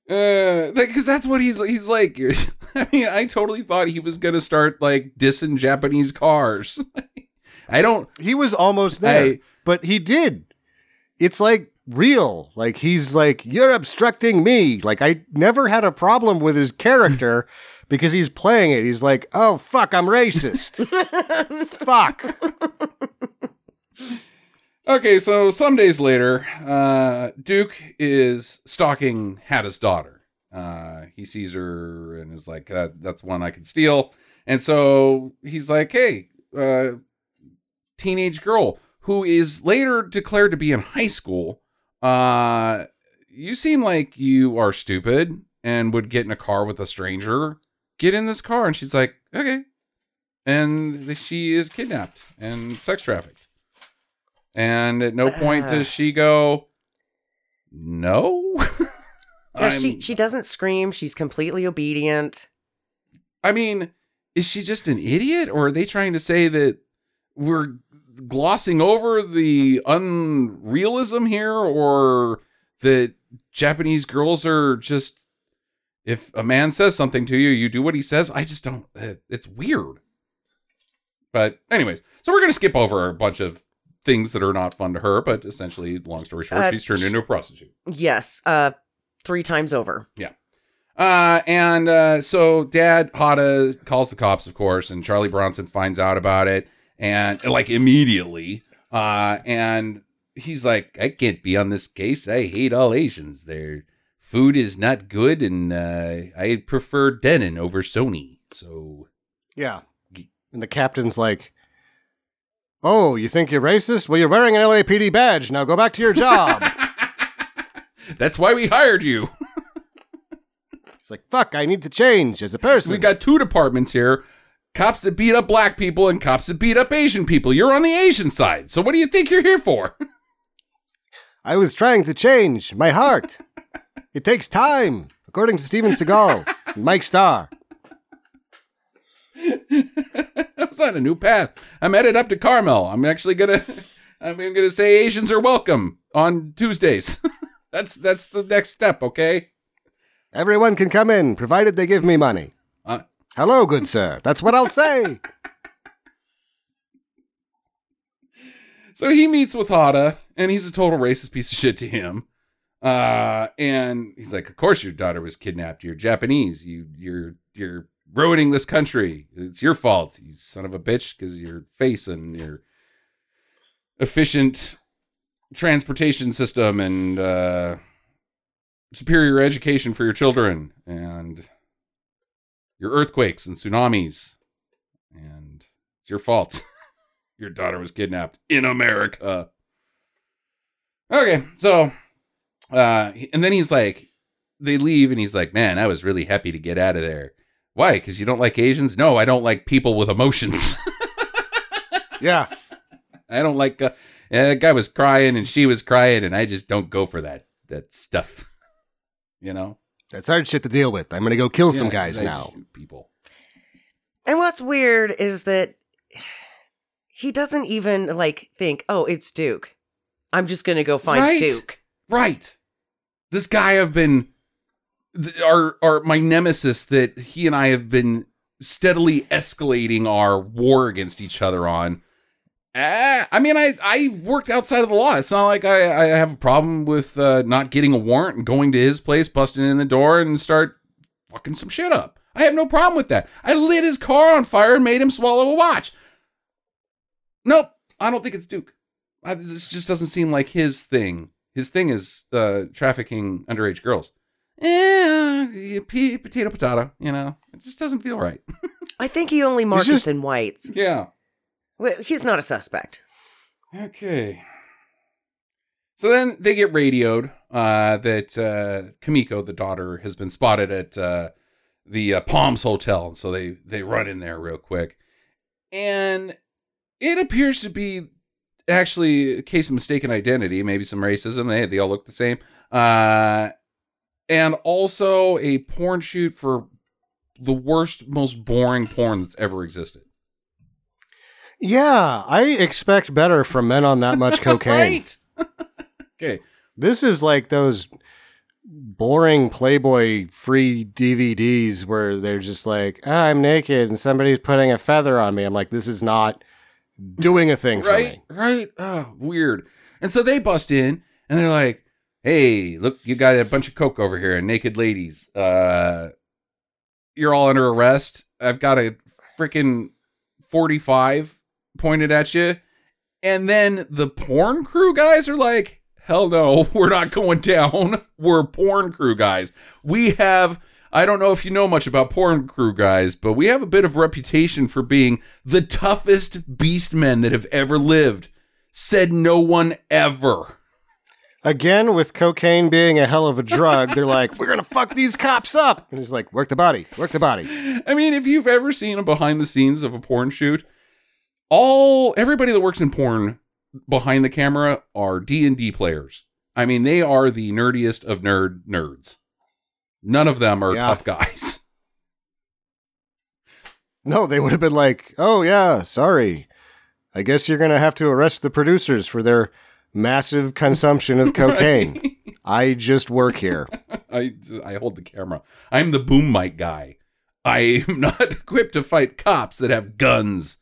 Uh, because that's what he's he's like. I mean, I totally thought he was gonna start like dissing Japanese cars. I don't. He was almost there, I- but he did. It's like real. Like he's like, you're obstructing me. Like I never had a problem with his character because he's playing it. He's like, oh fuck, I'm racist. fuck. Okay, so some days later, uh, Duke is stalking Hada's daughter. Uh, he sees her and is like, uh, "That's one I could steal." And so he's like, "Hey, uh, teenage girl who is later declared to be in high school. Uh, you seem like you are stupid and would get in a car with a stranger. Get in this car." And she's like, "Okay." And she is kidnapped and sex trafficked. And at no point does she go, "No." Yeah, she she doesn't scream. She's completely obedient. I mean, is she just an idiot, or are they trying to say that we're glossing over the unrealism here, or that Japanese girls are just if a man says something to you, you do what he says? I just don't. uh, It's weird. But anyways, so we're gonna skip over a bunch of things that are not fun to her, but essentially, long story short, Uh, she's turned into a prostitute. Yes, uh, three times over. Yeah. Uh, and uh, so Dad Hada calls the cops, of course, and Charlie Bronson finds out about it, and like immediately. Uh, and he's like, "I can't be on this case. I hate all Asians. Their food is not good, and uh, I prefer Denon over Sony." So Yeah. And the captain's like, Oh, you think you're racist? Well, you're wearing an LAPD badge. Now go back to your job. that's why we hired you. He's like, Fuck, I need to change as a person. we got two departments here. Cops that beat up black people and cops that beat up Asian people. You're on the Asian side. So what do you think you're here for? I was trying to change my heart. It takes time, according to Steven Seagal and Mike Starr. I was on a new path. I'm headed up to Carmel. I'm actually gonna I'm gonna say Asians are welcome on Tuesdays. that's that's the next step, okay? Everyone can come in, provided they give me money. Uh, Hello, good sir. That's what I'll say. so he meets with Hada, and he's a total racist piece of shit to him. Uh, and he's like, "Of course, your daughter was kidnapped. You're Japanese. You you're you're ruining this country. It's your fault, you son of a bitch, because your face and your efficient transportation system and uh, superior education for your children and your earthquakes and tsunamis. And it's your fault. your daughter was kidnapped in America. Okay, so uh and then he's like they leave and he's like, "Man, I was really happy to get out of there." Why? Cuz you don't like Asians? No, I don't like people with emotions. Yeah. I don't like uh, yeah, that guy was crying and she was crying and I just don't go for that that stuff. You know? That's hard shit to deal with. I'm going to go kill some guys I now. shoot People. And what's weird is that he doesn't even like think, oh, it's Duke. I'm just gonna go find Right. Duke. Right. This guy I've been our our my nemesis that he and I have been steadily escalating our war against each other on. Ah, I mean, I I worked outside of the law. It's not like I I have a problem with uh, not getting a warrant and going to his place, busting in the door, and start fucking some shit up. I have no problem with that. I lit his car on fire and made him swallow a watch. Nope, I don't think it's Duke. I, this just doesn't seem like his thing. His thing is uh, trafficking underage girls. Eh, potato, potato. You know, it just doesn't feel right. I think he only marks just- in whites. yeah. Well, He's not a suspect. Okay. So then they get radioed uh, that uh, Kamiko, the daughter, has been spotted at uh, the uh, Palms Hotel, and so they they run in there real quick, and it appears to be actually a case of mistaken identity, maybe some racism. They they all look the same, uh, and also a porn shoot for the worst, most boring porn that's ever existed. Yeah, I expect better from men on that much cocaine. okay. This is like those boring Playboy free DVDs where they're just like, ah, I'm naked and somebody's putting a feather on me. I'm like, this is not doing a thing for right, me. right. Oh, weird. And so they bust in and they're like, "Hey, look, you got a bunch of coke over here and naked ladies. Uh, you're all under arrest. I've got a freaking 45 pointed at you." And then the porn crew guys are like, "Hell no, we're not going down. We're porn crew guys. We have." I don't know if you know much about porn crew guys, but we have a bit of reputation for being the toughest beast men that have ever lived. Said no one ever. Again, with cocaine being a hell of a drug, they're like, we're going to fuck these cops up. And he's like, work the body, work the body. I mean, if you've ever seen a behind the scenes of a porn shoot, all everybody that works in porn behind the camera are D&D players. I mean, they are the nerdiest of nerd nerds. None of them are Yeah. tough guys. No, they would have been like, oh, yeah, sorry. I guess you're going to have to arrest the producers for their massive consumption of cocaine. I just work here. I I hold the camera. I'm the boom mic guy. I am not equipped to fight cops that have guns.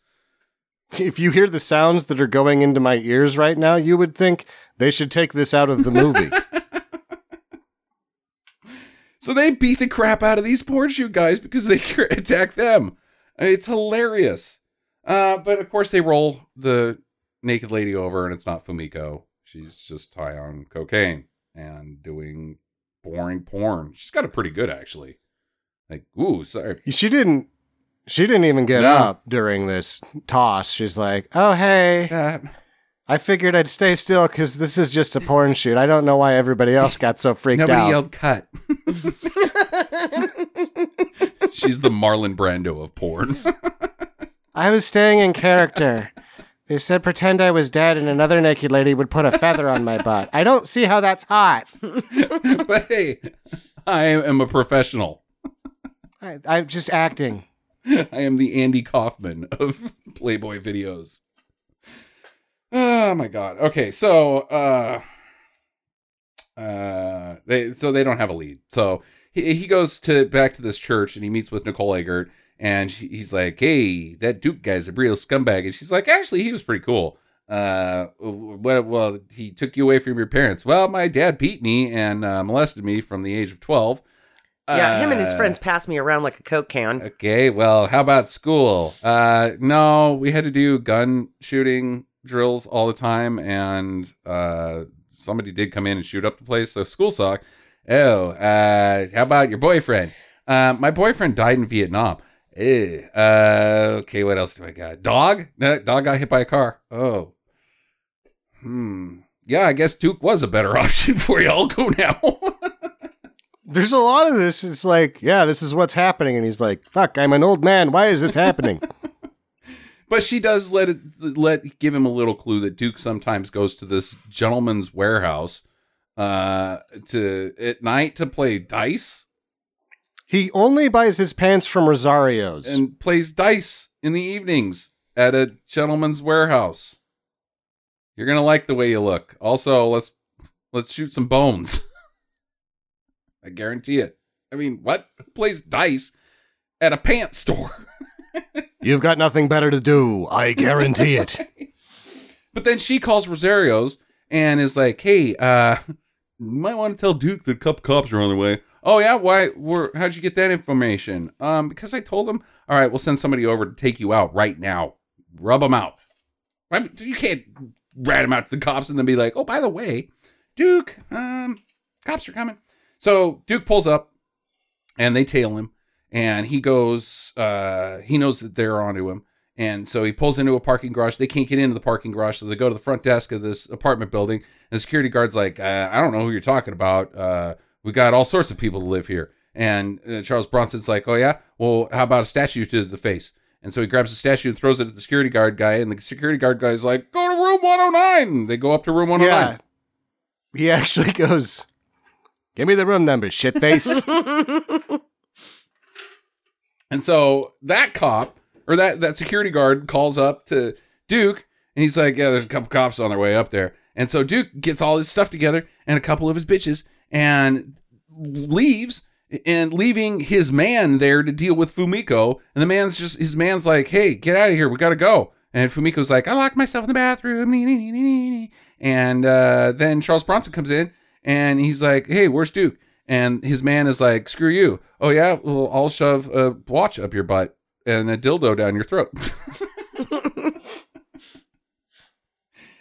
If you hear the sounds that are going into my ears right now, you would think they should take this out of the movie. So they beat the crap out of these porn shoot guys because they attack them. It's hilarious. Uh, but of course, they roll the naked lady over, and it's not Fumiko. She's just high on cocaine and doing boring porn. She's got it pretty good, actually. Like, ooh, sorry. she didn't. She didn't even get No. up during this toss. She's like, "Oh hey, That I figured I'd stay still because this is just a porn shoot. I don't know why everybody else got so freaked out. nobody out." yelled cut. She's the Marlon Brando of porn. I was staying in character. They said pretend I was dead and another naked lady would put a feather on my butt. I don't see how that's hot. but hey, I am a professional. I, I'm just acting. I am the Andy Kaufman of Playboy videos. Oh my god. Okay, so uh uh they so they don't have a lead. So he he goes to back to this church and he meets with Nicole Eggert and he's like, "Hey, that Duke guy's a real scumbag." And she's like, "Actually, he was pretty cool." Uh well, well he took you away from your parents. Well, my dad beat me and uh, molested me from the age of 12. yeah, him and his Uh, friends passed me around like a coke can. Okay, well, how about school? Uh no, we had to do gun shooting drills all the time and uh somebody did come in and shoot up the place, so school sucked. Oh, uh how about your boyfriend? Uh my boyfriend died in Vietnam. Eh, uh okay, what else do I got? Dog? No, dog got hit by a car. Oh. Hmm. Yeah, I guess Duke was a better option for you. I'll go now. There's a lot of this. It's like, yeah, this is what's happening. And he's like, fuck, I'm an old man. Why is this happening? But she does let it let give him a little clue that Duke sometimes goes to this gentleman's warehouse uh to at night to play dice he only buys his pants from Rosario's. and plays dice in the evenings. at a gentleman's warehouse. You're gonna like the way you look. Also, let's let's shoot some bones. I guarantee it. I mean, what? Who plays dice at a pants store? You've got nothing better to do. I guarantee it. But then she calls Rosario's and is like, "Hey, uh, might want to tell Duke that cup cops are on their way." Oh yeah, why? Where? How'd you get that information? Um, because I told him. All right, we'll send somebody over to take you out right now. Rub them out. I mean, you can't rat him out to the cops and then be like, "Oh, by the way, Duke, um, cops are coming." So Duke pulls up, and they tail him, and he goes. Uh, he knows that they're onto him, and so he pulls into a parking garage. They can't get into the parking garage, so they go to the front desk of this apartment building. And the security guard's like, uh, "I don't know who you're talking about. Uh, we got all sorts of people to live here." And uh, Charles Bronson's like, "Oh yeah, well, how about a statue to the face?" And so he grabs a statue and throws it at the security guard guy, and the security guard guy's like, "Go to room 109." They go up to room 109. Yeah. He actually goes, Give me the room number, shitface. And so that cop or that that security guard calls up to Duke and he's like, "Yeah, there's a couple cops on their way up there." And so Duke gets all his stuff together and a couple of his bitches and leaves and leaving his man there to deal with Fumiko. And the man's just his man's like, "Hey, get out of here. We got to go." And Fumiko's like, "I locked myself in the bathroom." And uh, then Charles Bronson comes in and he's like, "Hey, where's Duke?" And his man is like, "Screw you." Oh yeah, well I'll shove a watch up your butt and a dildo down your throat.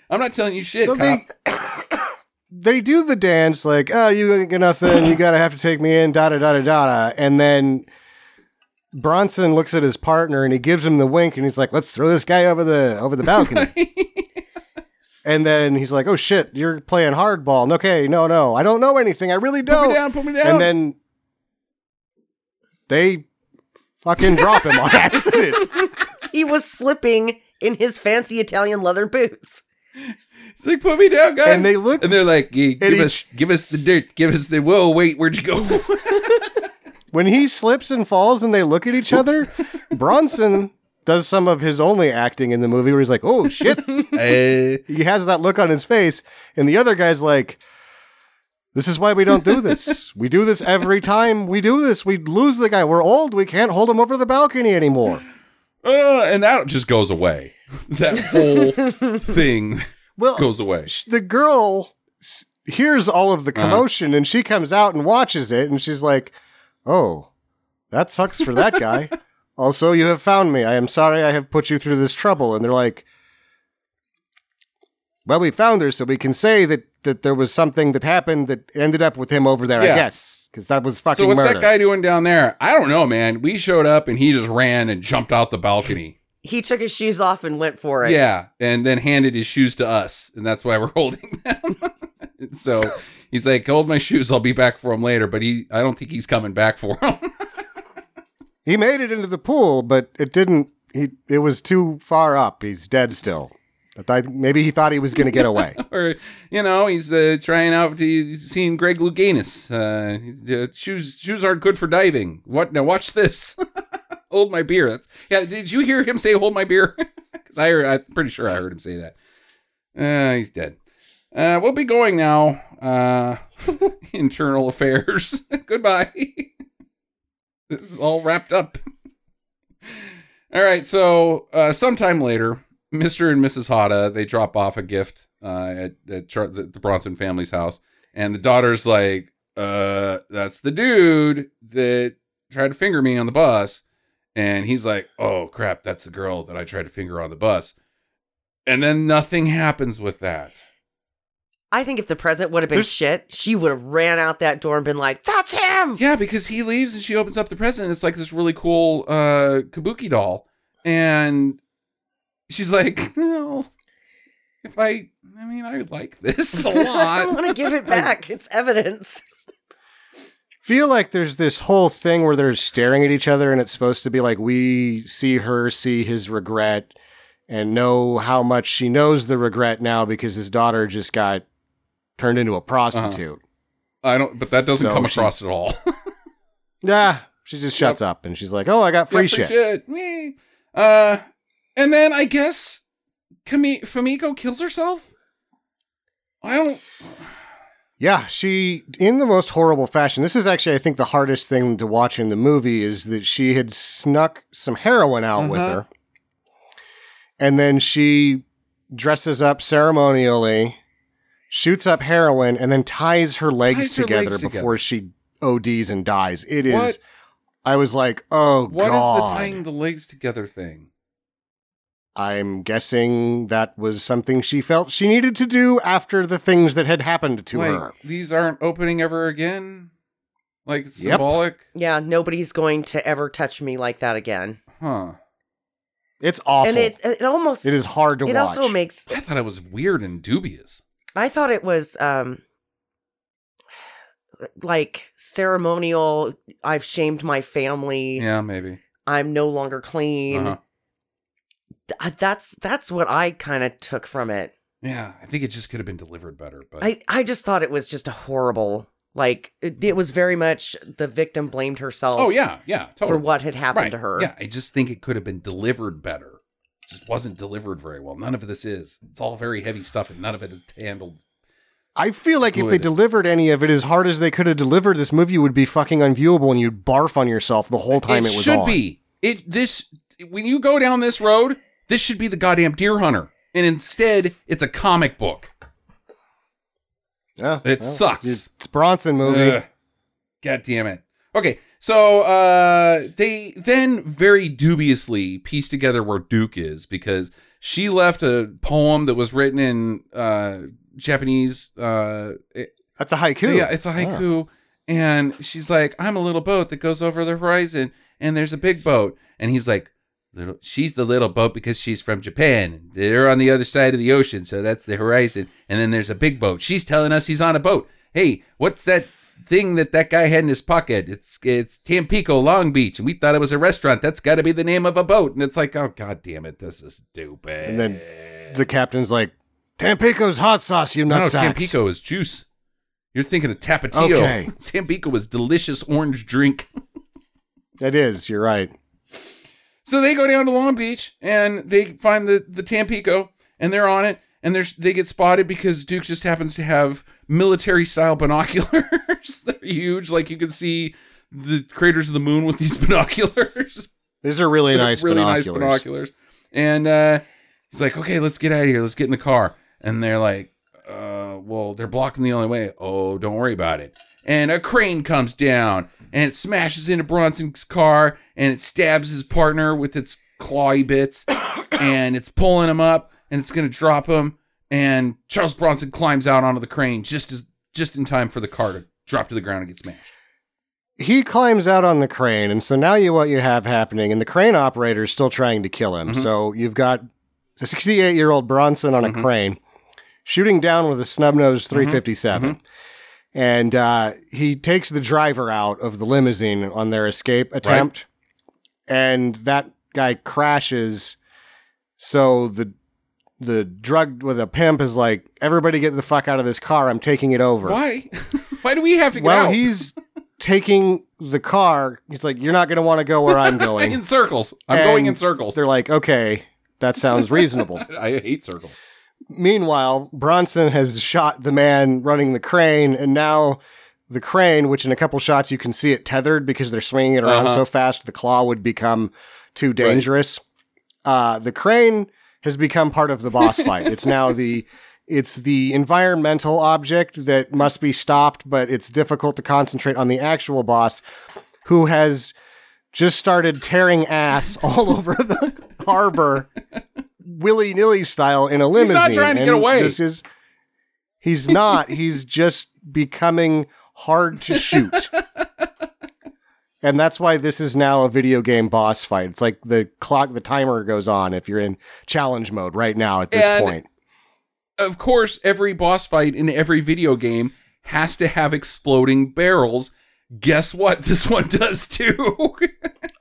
I'm not telling you shit, So cop. they, they do the dance like, oh, you ain't got nothing. You gotta have to take me in. Da da da da da. And then Bronson looks at his partner and he gives him the wink and he's like, let's throw this guy over the over the balcony. and then he's like, oh shit, you're playing hardball. And, Okay, no, no, I don't know anything. I really don't. Put me down, put me down. And then they fucking drop him on accident. he was slipping in his fancy Italian leather boots. It's like, put me down, guys. And they look- and they're like, "Yeah, give he- us, give us the dirt, give us the. Whoa, wait, where'd you go? when he slips and falls and they look at each other, Bronson does some of his only acting in the movie where he's like, oh shit. He has that look on his face. And the other guy's like, this is why we don't do this. We do this every time we do this. We lose the guy. We're old. We can't hold him over the balcony anymore. uh, and that just goes away. That whole thing Well, goes away. sh- the girl s- hears all of the Uh-huh. commotion and she comes out and watches it and she's like, "Oh, that sucks for that guy." Also, you have found me. I am sorry I have put you through this trouble. And they're like, "Well, we found her, so we can say that that there was something that happened that ended up with him over there. Yeah. I guess because that was fucking So what's murder." that guy doing down there? I don't know, man. We showed up and he just ran and jumped out the balcony. He took his shoes off and went for it. Yeah, and then handed his shoes to us, and that's why we're holding them. so he's like, "Hold my shoes. I'll be back for him later." But he, I don't think he's coming back for him. He made it into the pool, but it didn't. He it was too far up. He's dead still. I, maybe he thought he was going to get away. or you know, he's uh, trying out. He's seen Greg Louganis. Uh, shoes, shoes aren't good for diving. What? Now watch this. hold my beer. That's yeah. Did you hear him say "hold my beer"? Because I, I'm pretty sure I heard him say that. Uh, he's dead. Uh, we'll be going now. Uh, internal affairs. Goodbye. This is all wrapped up. All right, so uh, sometime later, Mr. and Mrs. Hada they drop off a gift uh, at, at Char- the, the Bronson family's house, and the daughter's like, "Uh, that's the dude that tried to finger me on the bus," and he's like, "Oh crap, that's the girl that I tried to finger on the bus," and then nothing happens with that. I think if the present would have been There's- shit, she would have ran out that door and been like, "That's him." Yeah, because he leaves and she opens up the present. And it's like this really cool uh, kabuki doll, and she's like, "No, if I, I mean, I like this a I lot." I want to give it back. It's evidence. feel like there's this whole thing where they're staring at each other and it's supposed to be like we see her see his regret and know how much she knows the regret now because his daughter just got turned into a prostitute. I don't, but that doesn't So come she- across at all. Yeah, she just shuts up and she's like, "Oh, I got free Yeah, shit." Meh. Uh, And then I guess Kami- Fumiko kills herself. I don't. Yeah, she in the most horrible fashion. This is actually, I think, the hardest thing to watch in the movie is that she had snuck some heroin out with Uh-huh. her, and then she dresses up ceremonially, shoots up heroin, and then ties her legs Ties her together legs before she ODs and dies. It is. What? I was like, oh What is god. the tying the legs together thing? I'm guessing that was something she felt she needed to do after the things that had happened to like, her. these aren't opening ever again? Like it's Yep. symbolic? Yeah, nobody's going to ever touch me like that again. Huh. It's awful. And it it almost it is hard to it watch. also makes I thought it was weird and dubious. I thought it was um like ceremonial I've shamed my family. Yeah, maybe. I'm no longer clean. Uh-huh. Th- That's that's what I kind of took from it. Yeah, I think it just could have been delivered better. But I I just thought it was just a horrible like it, it was very much the victim blamed herself oh yeah, yeah, totally. for what had happened right. to her. Yeah, I just think it could have been delivered better. Just wasn't delivered very well. None of this is. It's all very heavy stuff, and none of it is handled. I feel like if they delivered any of it as hard as they could have delivered, this movie would be fucking unviewable and you'd barf on yourself the whole time it, it was should on. be. It this when you go down this road, this should be the goddamn Deer Hunter, and instead it's a comic book. Yeah, It well, sucks. It's Bronson movie. Ugh. God damn it. Okay, so uh they then very dubiously piece together where Duke is because she left a poem that was written in uh Japanese uh it- That's a haiku. yeah, it's a haiku and she's like I'm a little boat that goes over the horizon and there's a big boat and he's like little she's the little boat because she's from Japan. They're on the other side of the ocean, so that's the horizon. And then there's a big boat. She's telling us he's on a boat. Hey, what's that thing that that guy had in his pocket? It's it's Tampico Long Beach, and we thought it was a restaurant. That's got to be the name of a boat. And it's like, oh god damn it, this is stupid. And then The captain's like, Tampico's hot sauce, you no, nutsacks. Tampico is juice. You're thinking of Tapatio. Okay. Tampico is delicious orange drink. It is, you're right. So they go down to Long Beach and they find the the Tampico and they're on it and there's they get spotted because Duke just happens to have military style binoculars. they're huge, like you can see the craters of the moon with these binoculars. These are really nice really binoculars. nice binoculars. And uh, he's like, "Okay, let's get out of here. Let's get in the car." And they're like, uh, "Well, they're blocking the only way." Oh, don't worry about it. And a crane comes down and it smashes into Bronson's car and it stabs his partner with its clawy bits and it's pulling him up and it's going to drop him. And Charles Bronson climbs out onto the crane just as just in time for the car to drop to the ground and get smashed. He climbs out on the crane, and so now you what you have happening, and the crane operator is still trying to kill him. Mhm. So you've got the 68 year old Bronson on a Mhm. crane shooting down with a snub nose 357. And uh, he takes the driver out of the limousine on their escape attempt, and that guy crashes. So the the drug with a pimp is like, everybody get the fuck out of this car. I'm taking it over. Why? Why do we have to get Well, out? he's taking the car. He's like, "You're not going to want to go where I'm going." in circles. I'm going in circles. They're like, "Okay, that sounds reasonable." I hate circles. Meanwhile, Bronson has shot the man running the crane, and now the crane, which in a couple shots you can see it tethered because they're swinging it around Uh-huh. so fast, the claw would become too dangerous. Uh, the crane has become part of the boss fight. It's now the it's the environmental object that must be stopped, but it's difficult to concentrate on the actual boss, who has just started tearing ass all over the harbor, willy nilly style in a limousine. He's not trying to get away. This is he's not. he's just becoming hard to shoot. And that's why this is now a video game boss fight. It's like the clock, the timer goes on if you're in challenge mode right now at this And- point. Of course, every boss fight in every video game has to have exploding barrels. Guess what? This one does too.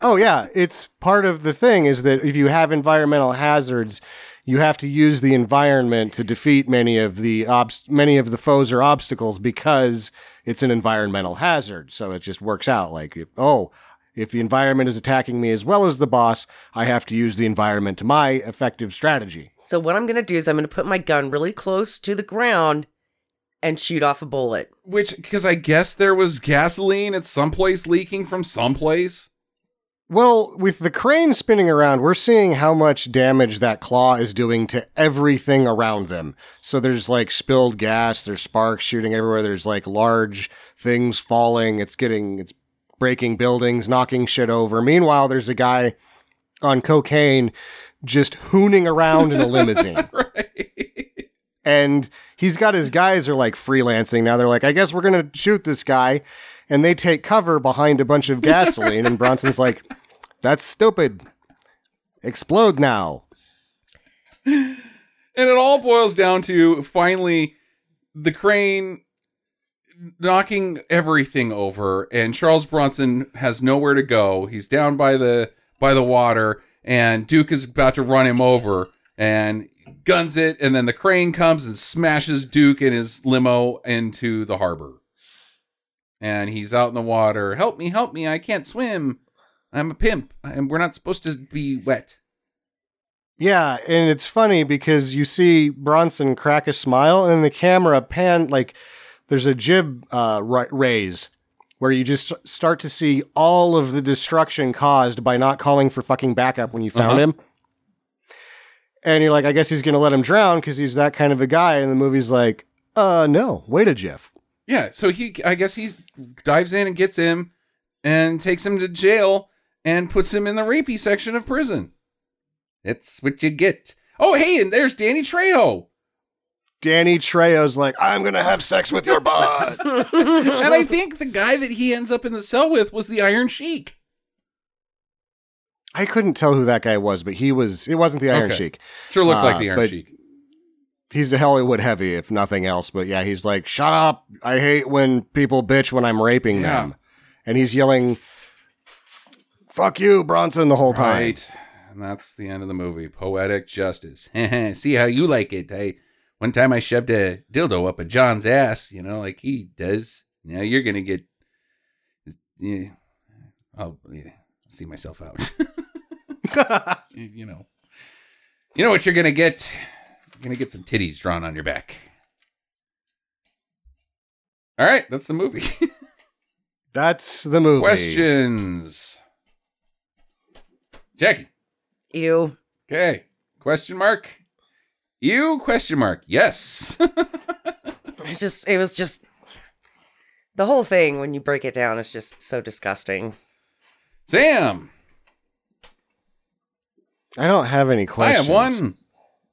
Oh yeah, it's part of the thing is that if you have environmental hazards, you have to use the environment to defeat many of the obst- many of the foes or obstacles because it's an environmental hazard. So it just works out like oh, If the environment is attacking me as well as the boss, I have to use the environment to my effective strategy. So what I'm gonna do is I'm gonna put my gun really close to the ground and shoot off a bullet. Which, because I guess there was gasoline at some place leaking from someplace. Well, with the crane spinning around, we're seeing how much damage that claw is doing to everything around them. So there's like spilled gas, there's sparks shooting everywhere, there's like large things falling, it's getting, it's breaking buildings, knocking shit over. Meanwhile, there's a guy on cocaine just hooning around in a limousine. right. and he's got his guys are like freelancing now. They're like, I guess we're gonna shoot this guy, and they take cover behind a bunch of gasoline. and Bronson's like, "That's stupid. Explode now." And it all boils down to finally the crane knocking everything over and Charles Bronson has nowhere to go. He's down by the by the water and Duke is about to run him over and guns it and then the crane comes and smashes Duke and his limo into the harbor. And he's out in the water. Help me, help me. I can't swim. I'm a pimp and we're not supposed to be wet. Yeah, and it's funny because you see Bronson crack a smile, and the camera pan like there's a jib uh, raise where you just start to see all of the destruction caused by not calling for fucking backup when you found Uh-huh. him. And you're like, I guess he's gonna let him drown because he's that kind of a guy. And the movie's like, uh, no, wait a jiff. Yeah, so he I guess he dives in and gets him and takes him to jail and puts him in the rapey section of prison. That's what you get. Oh, hey, and there's Danny Trejo. Danny Trejo's like, I'm gonna have sex with your butt. And I think the guy that he ends up in the cell with was the Iron Sheik. I couldn't tell who that guy was, but he was. It wasn't the Iron Okay. Sheik. Sure looked like Uh, the Iron but- Sheik. he's a Hollywood heavy, if nothing else. But yeah, he's like, "Shut up! I hate when people bitch when I'm raping Yeah. them," and he's yelling, "Fuck you, Bronson!" the whole time. Right. And that's the end of the movie. Poetic justice. See how you like it. I one time I shoved a dildo up a John's ass, you know, like he does. Now you're gonna get yeah. I'll yeah, see myself out. you know. You know what you're gonna get? You're gonna get some titties drawn on your back. All right, that's the movie. That's the movie. Questions. Jackie. Ew. Okay. Question mark. You question mark. Yes. It's just it was just the whole thing when you break it down is just so disgusting. Sam. I don't have any questions. I have one.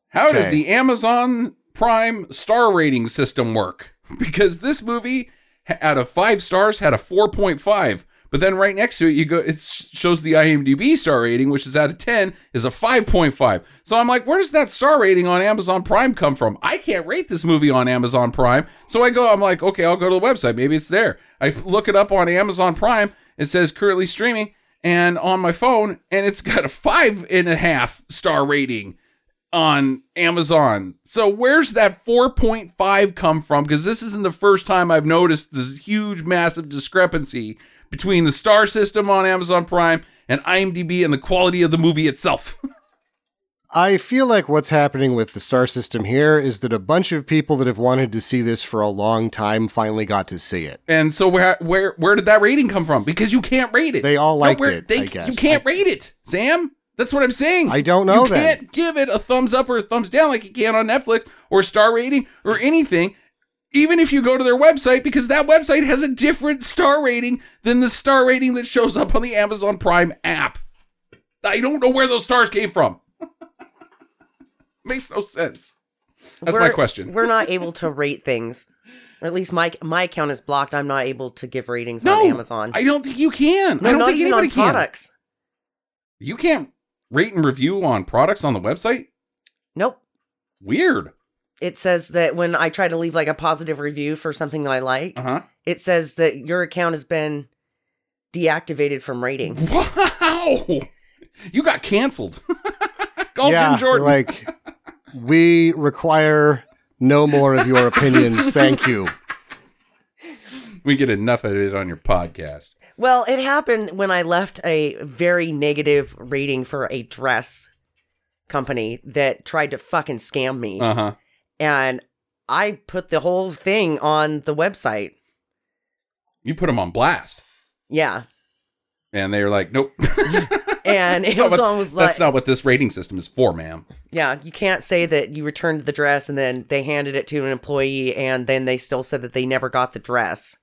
How does the Amazon Prime star rating system work? Because this movie, out of five stars, had a 4.5. But then right next to it, you go. It shows the IMDb star rating, which is out of 10, is a 5.5. So I'm like, where does that star rating on Amazon Prime come from? I can't rate this movie on Amazon Prime. So I go, I'm like, okay, I'll go to the website. Maybe it's there. I look it up on Amazon Prime. It says currently streaming, and on my phone, and it's got a five and a half star rating on Amazon. So where's that 4.5 come from? Because this isn't the first time I've noticed this huge, massive discrepancy between the star system on Amazon Prime and IMDb and the quality of the movie itself. I feel like what's happening with the star system here is that a bunch of people that have wanted to see this for a long time finally got to see it. and so where where where did that rating come from? Because you can't rate it. They all No, liked where- it, They, I guess. You can't rate it, Sam. That's what I'm saying. I don't know You then. can't give it a thumbs up or a thumbs down like you can on Netflix or star rating or anything. Even if you go to their website, because that website has a different star rating than the star rating that shows up on the Amazon Prime app. I don't know where those stars came from. Makes no sense. That's my We're- question. We're not able to rate things. Or at least my my account is blocked. I'm not able to give ratings No, on Amazon. I don't think you can. no, I don't think anybody can. products. You can't rate and review on products on the website? Nope. Weird. It says that when I try to leave like a positive review for something that I like, Uh huh. it says that your account has been deactivated from rating. Wow. You got canceled. Call yeah, Jim Jordan. like we require no more of your opinions. Thank you. we get enough of it on your podcast. Well, it happened when I left a very negative rating for a dress company that tried to fucking scam me. Uh huh. And I put the whole thing on the website. You put them on blast, Yeah. and they were like, "Nope." And not what- was like, That's not what this rating system is for, ma'am. yeah, you can't say that you returned the dress and then they handed it to an employee and then they still said that they never got the dress.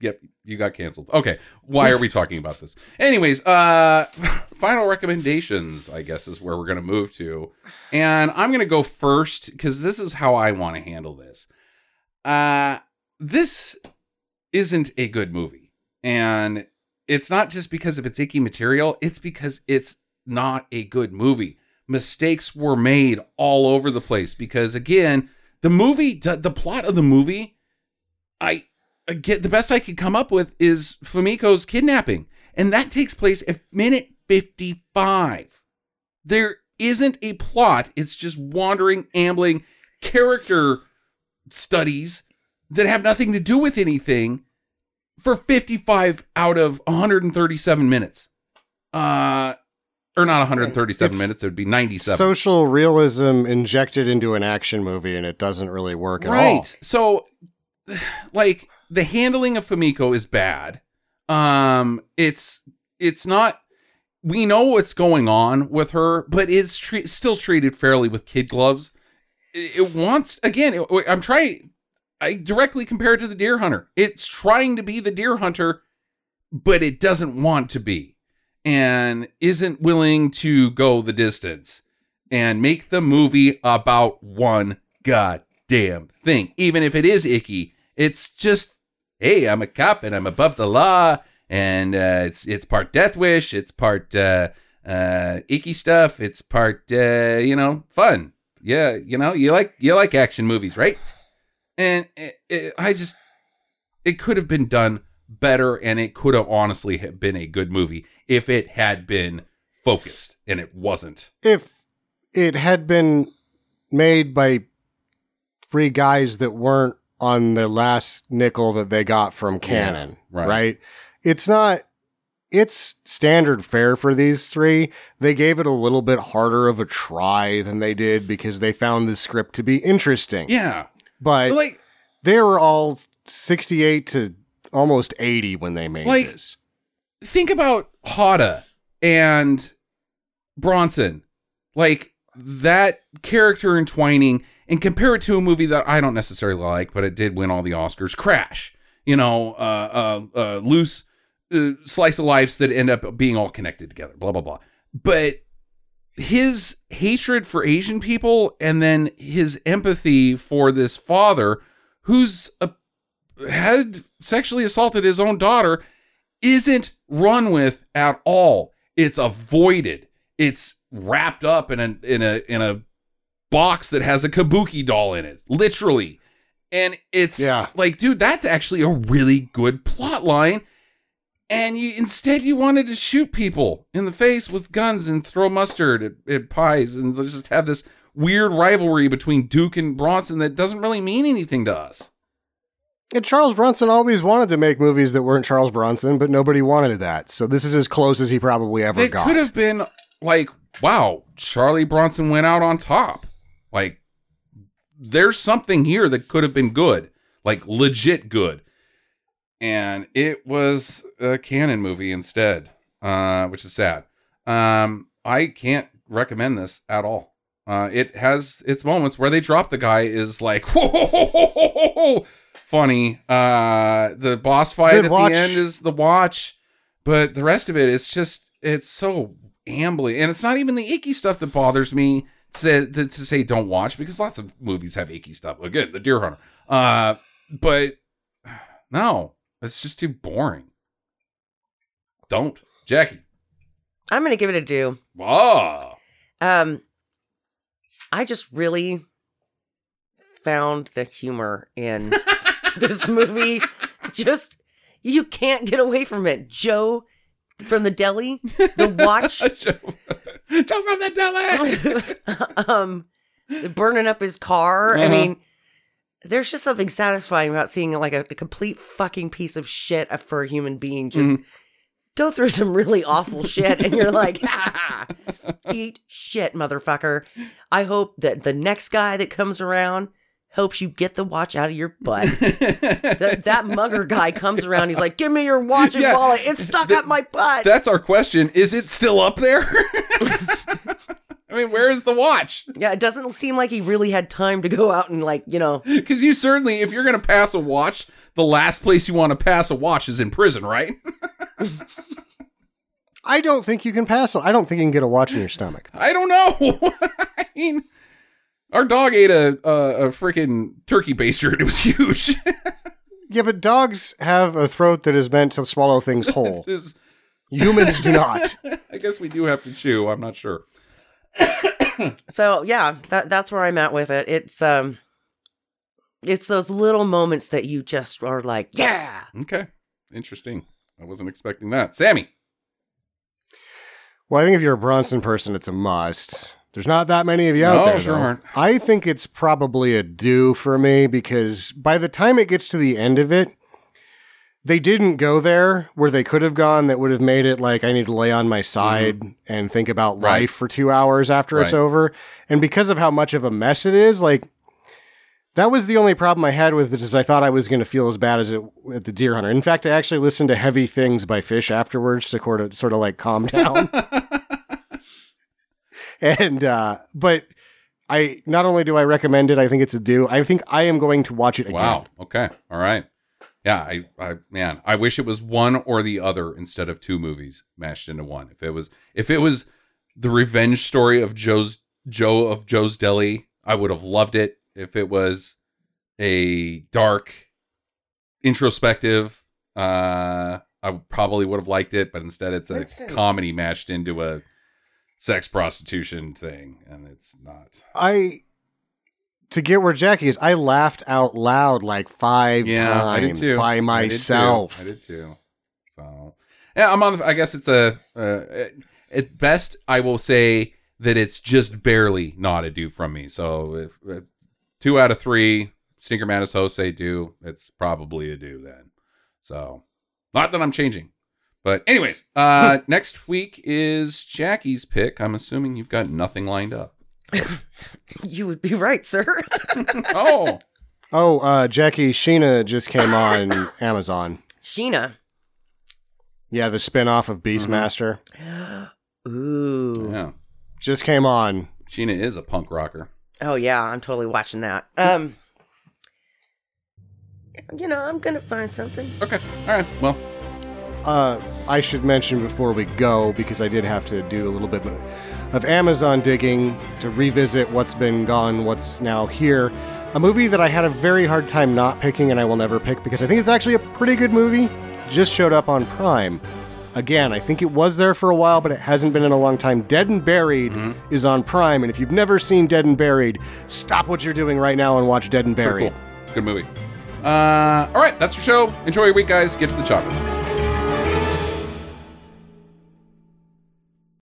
Yep, you got canceled. Okay, why are we talking about this? Anyways, uh final recommendations, I guess is where we're to move to. And I'm to go first cuz this is how I want to handle this. Uh this isn't a good movie. And it's not just because of its icky material, it's because it's not a good movie. Mistakes were made all over the place because again, the movie the plot of the movie I I get the best I could come up with is Fumiko's kidnapping, and that takes place at minute 55. There isn't a plot, it's just wandering, ambling character studies that have nothing to do with anything for 55 out of 137 minutes. Uh or not 137 It's minutes, it would be 97. Social realism injected into an action movie, and it doesn't really work at all. right so like the handling of Fumiko is bad. Um it's it's not we know what's going on with her but it's tre- still treated fairly with kid gloves. It, it wants again it, i'm trying i directly compare it to the deer hunter. It's trying to be the deer hunter but it doesn't want to be and isn't willing to go the distance and make the movie about one goddamn thing. Even if it is icky, it's just, hey, I'm a cop and I'm above the law, and uh, it's it's part Death Wish, it's part uh, uh, icky stuff, it's part uh, you know fun. Yeah, you know you like you like action movies, right? And it, it, I just it could have been done better, and it could have honestly have been a good movie if it had been focused, and it wasn't. If it had been made by three guys that weren't on the last nickel that they got from Cannon, right. right. It's not. It's standard fare for these three. They gave it a little bit harder of a try than they did because they found the script to be interesting. Yeah, but like they were all 68 to almost 80 when they made Like- this. think about Hada and Bronson, like that character entwining, and compare it to a movie that I don't necessarily like, but it did win all the Oscars. Crash, you know, uh, uh, uh loose uh, slice of lives that end up being all connected together. Blah blah blah. But his hatred for Asian people, and then his empathy for this father who's a, had sexually assaulted his own daughter isn't run with at all. It's avoided. It's wrapped up in a in a in a box that has a kabuki doll in it, literally. And it's Yeah. like, dude, that's actually a really good plot line. And you instead you wanted to shoot people in the face with guns and throw mustard at, at pies and just have this weird rivalry between Duke and Bronson that doesn't really mean anything to us. And Charles Bronson always wanted to make movies that weren't Charles Bronson, but nobody wanted that. So this is as close as he probably ever It got. It could have been like, wow, Charlie Bronson went out on top. Like, there's something here that could have been good, like legit good. And it was a Cannon movie instead, uh, which is sad. Um, I can't recommend this at all. Uh, it has its moments where they drop the guy is like, whoa, whoa, whoa, funny. Uh, the boss fight Good at watch. the end is the watch, but the rest of it, it's just, it's so ambly, and it's not even the icky stuff that bothers me to, to, to say don't watch because lots of movies have icky stuff. Again, The Deer Hunter. Uh, but no, it's just too boring. Don't, Jackie. I'm gonna give it a do. Ah, Um, I just really found the humor in this movie. Just you can't get away from it. Joe from the deli, the watch, Joe from the deli. um, burning up his car. I Uh-huh. mean, there's just something satisfying about seeing like a, a complete fucking piece of shit for a human being just Mhm. go through some really awful shit and you're like ha, eat shit motherfucker i hope that the next guy that comes around helps you get the watch out of your butt that, that mugger guy comes around he's like give me your watch and Yeah. wallet it's stuck Th- up my butt That's our question. Is it still up there? I mean, where is the watch? yeah it doesn't seem like he really had time to go out and like you know Because you certainly, if you're going to pass a watch, the last place you want to pass a watch is in prison, right? I don't think you can pass. I don't think you can get a watch in your stomach. I don't know. I mean, our dog ate a a, a freaking turkey baster and it was huge. Yeah, but dogs have a throat that is meant to swallow things whole. This- Humans do not. I guess we do have to chew. I'm not sure. So yeah, that that's where I'm at with it. It's um it's those little moments that you just are like, yeah. Okay, interesting. I wasn't expecting that. Sammy. Well, I think if you're a Bronson person, it's a must. There's not that many of you out No, there. sure aren't. I think it's probably a do for me because by the time it gets to the end of it, they didn't go there where they could have gone that would have made it like I need to lay on my side and think about Mm-hmm. Right. life for two hours after it's over. And because of how much of a mess it is, like that was the only problem I had with it is I thought I was going to feel as bad as it at the Deer Hunter. In fact, I actually listened to Heavy Things by Phish afterwards to sort of, sort of like calm down. and uh but I not only do I recommend it, I think it's a do. I think I am going to watch it again. Wow. Okay. All right. Yeah. I, I, man, I wish it was one or the other instead of two movies mashed into one. If it was, if it was the revenge story of Joe's Joe of Joe's Deli, I would have loved it. If it was a dark, introspective, uh, I probably would have liked it. But instead, it's a Let's comedy mashed into a sex prostitution thing, and it's not. I to get where Jackie is, I laughed out loud like five Yeah, I did times too. by I did myself. I did too. So, yeah, I'm on. The, I guess it's a. Uh, at best, I will say that it's just barely not a do from me. So, if uh, two out of three Stinker Madness hosts say do, it's probably a do then. So, not that I'm changing. But anyways, uh next week is Jackie's pick. I'm assuming you've got nothing lined up. You would be right, sir. Oh, Oh, uh, Jackie Sheena just came on Amazon. Sheena. Yeah, the spin-off of Mm-hmm. Beastmaster Ooh. yeah. just came on. Sheena is a punk rocker. Oh yeah, I'm totally watching that. Um you know, I'm gonna find something. Okay. All right. Well, Uh, I should mention before we go because I did have to do a little bit of Amazon digging to revisit what's been gone, what's now here. A movie that I had a very hard time not picking and I will never pick because I think it's actually a pretty good movie. Just showed up on Prime. Again, I think it was there for a while, but it hasn't been in a long time. Dead and Buried is on Prime, and if you've never seen Dead and Buried, stop what you're doing right now and watch Dead and Buried. cool. Good movie. Uh, all right, that's your show. Enjoy your week, guys. Get to the chocolate.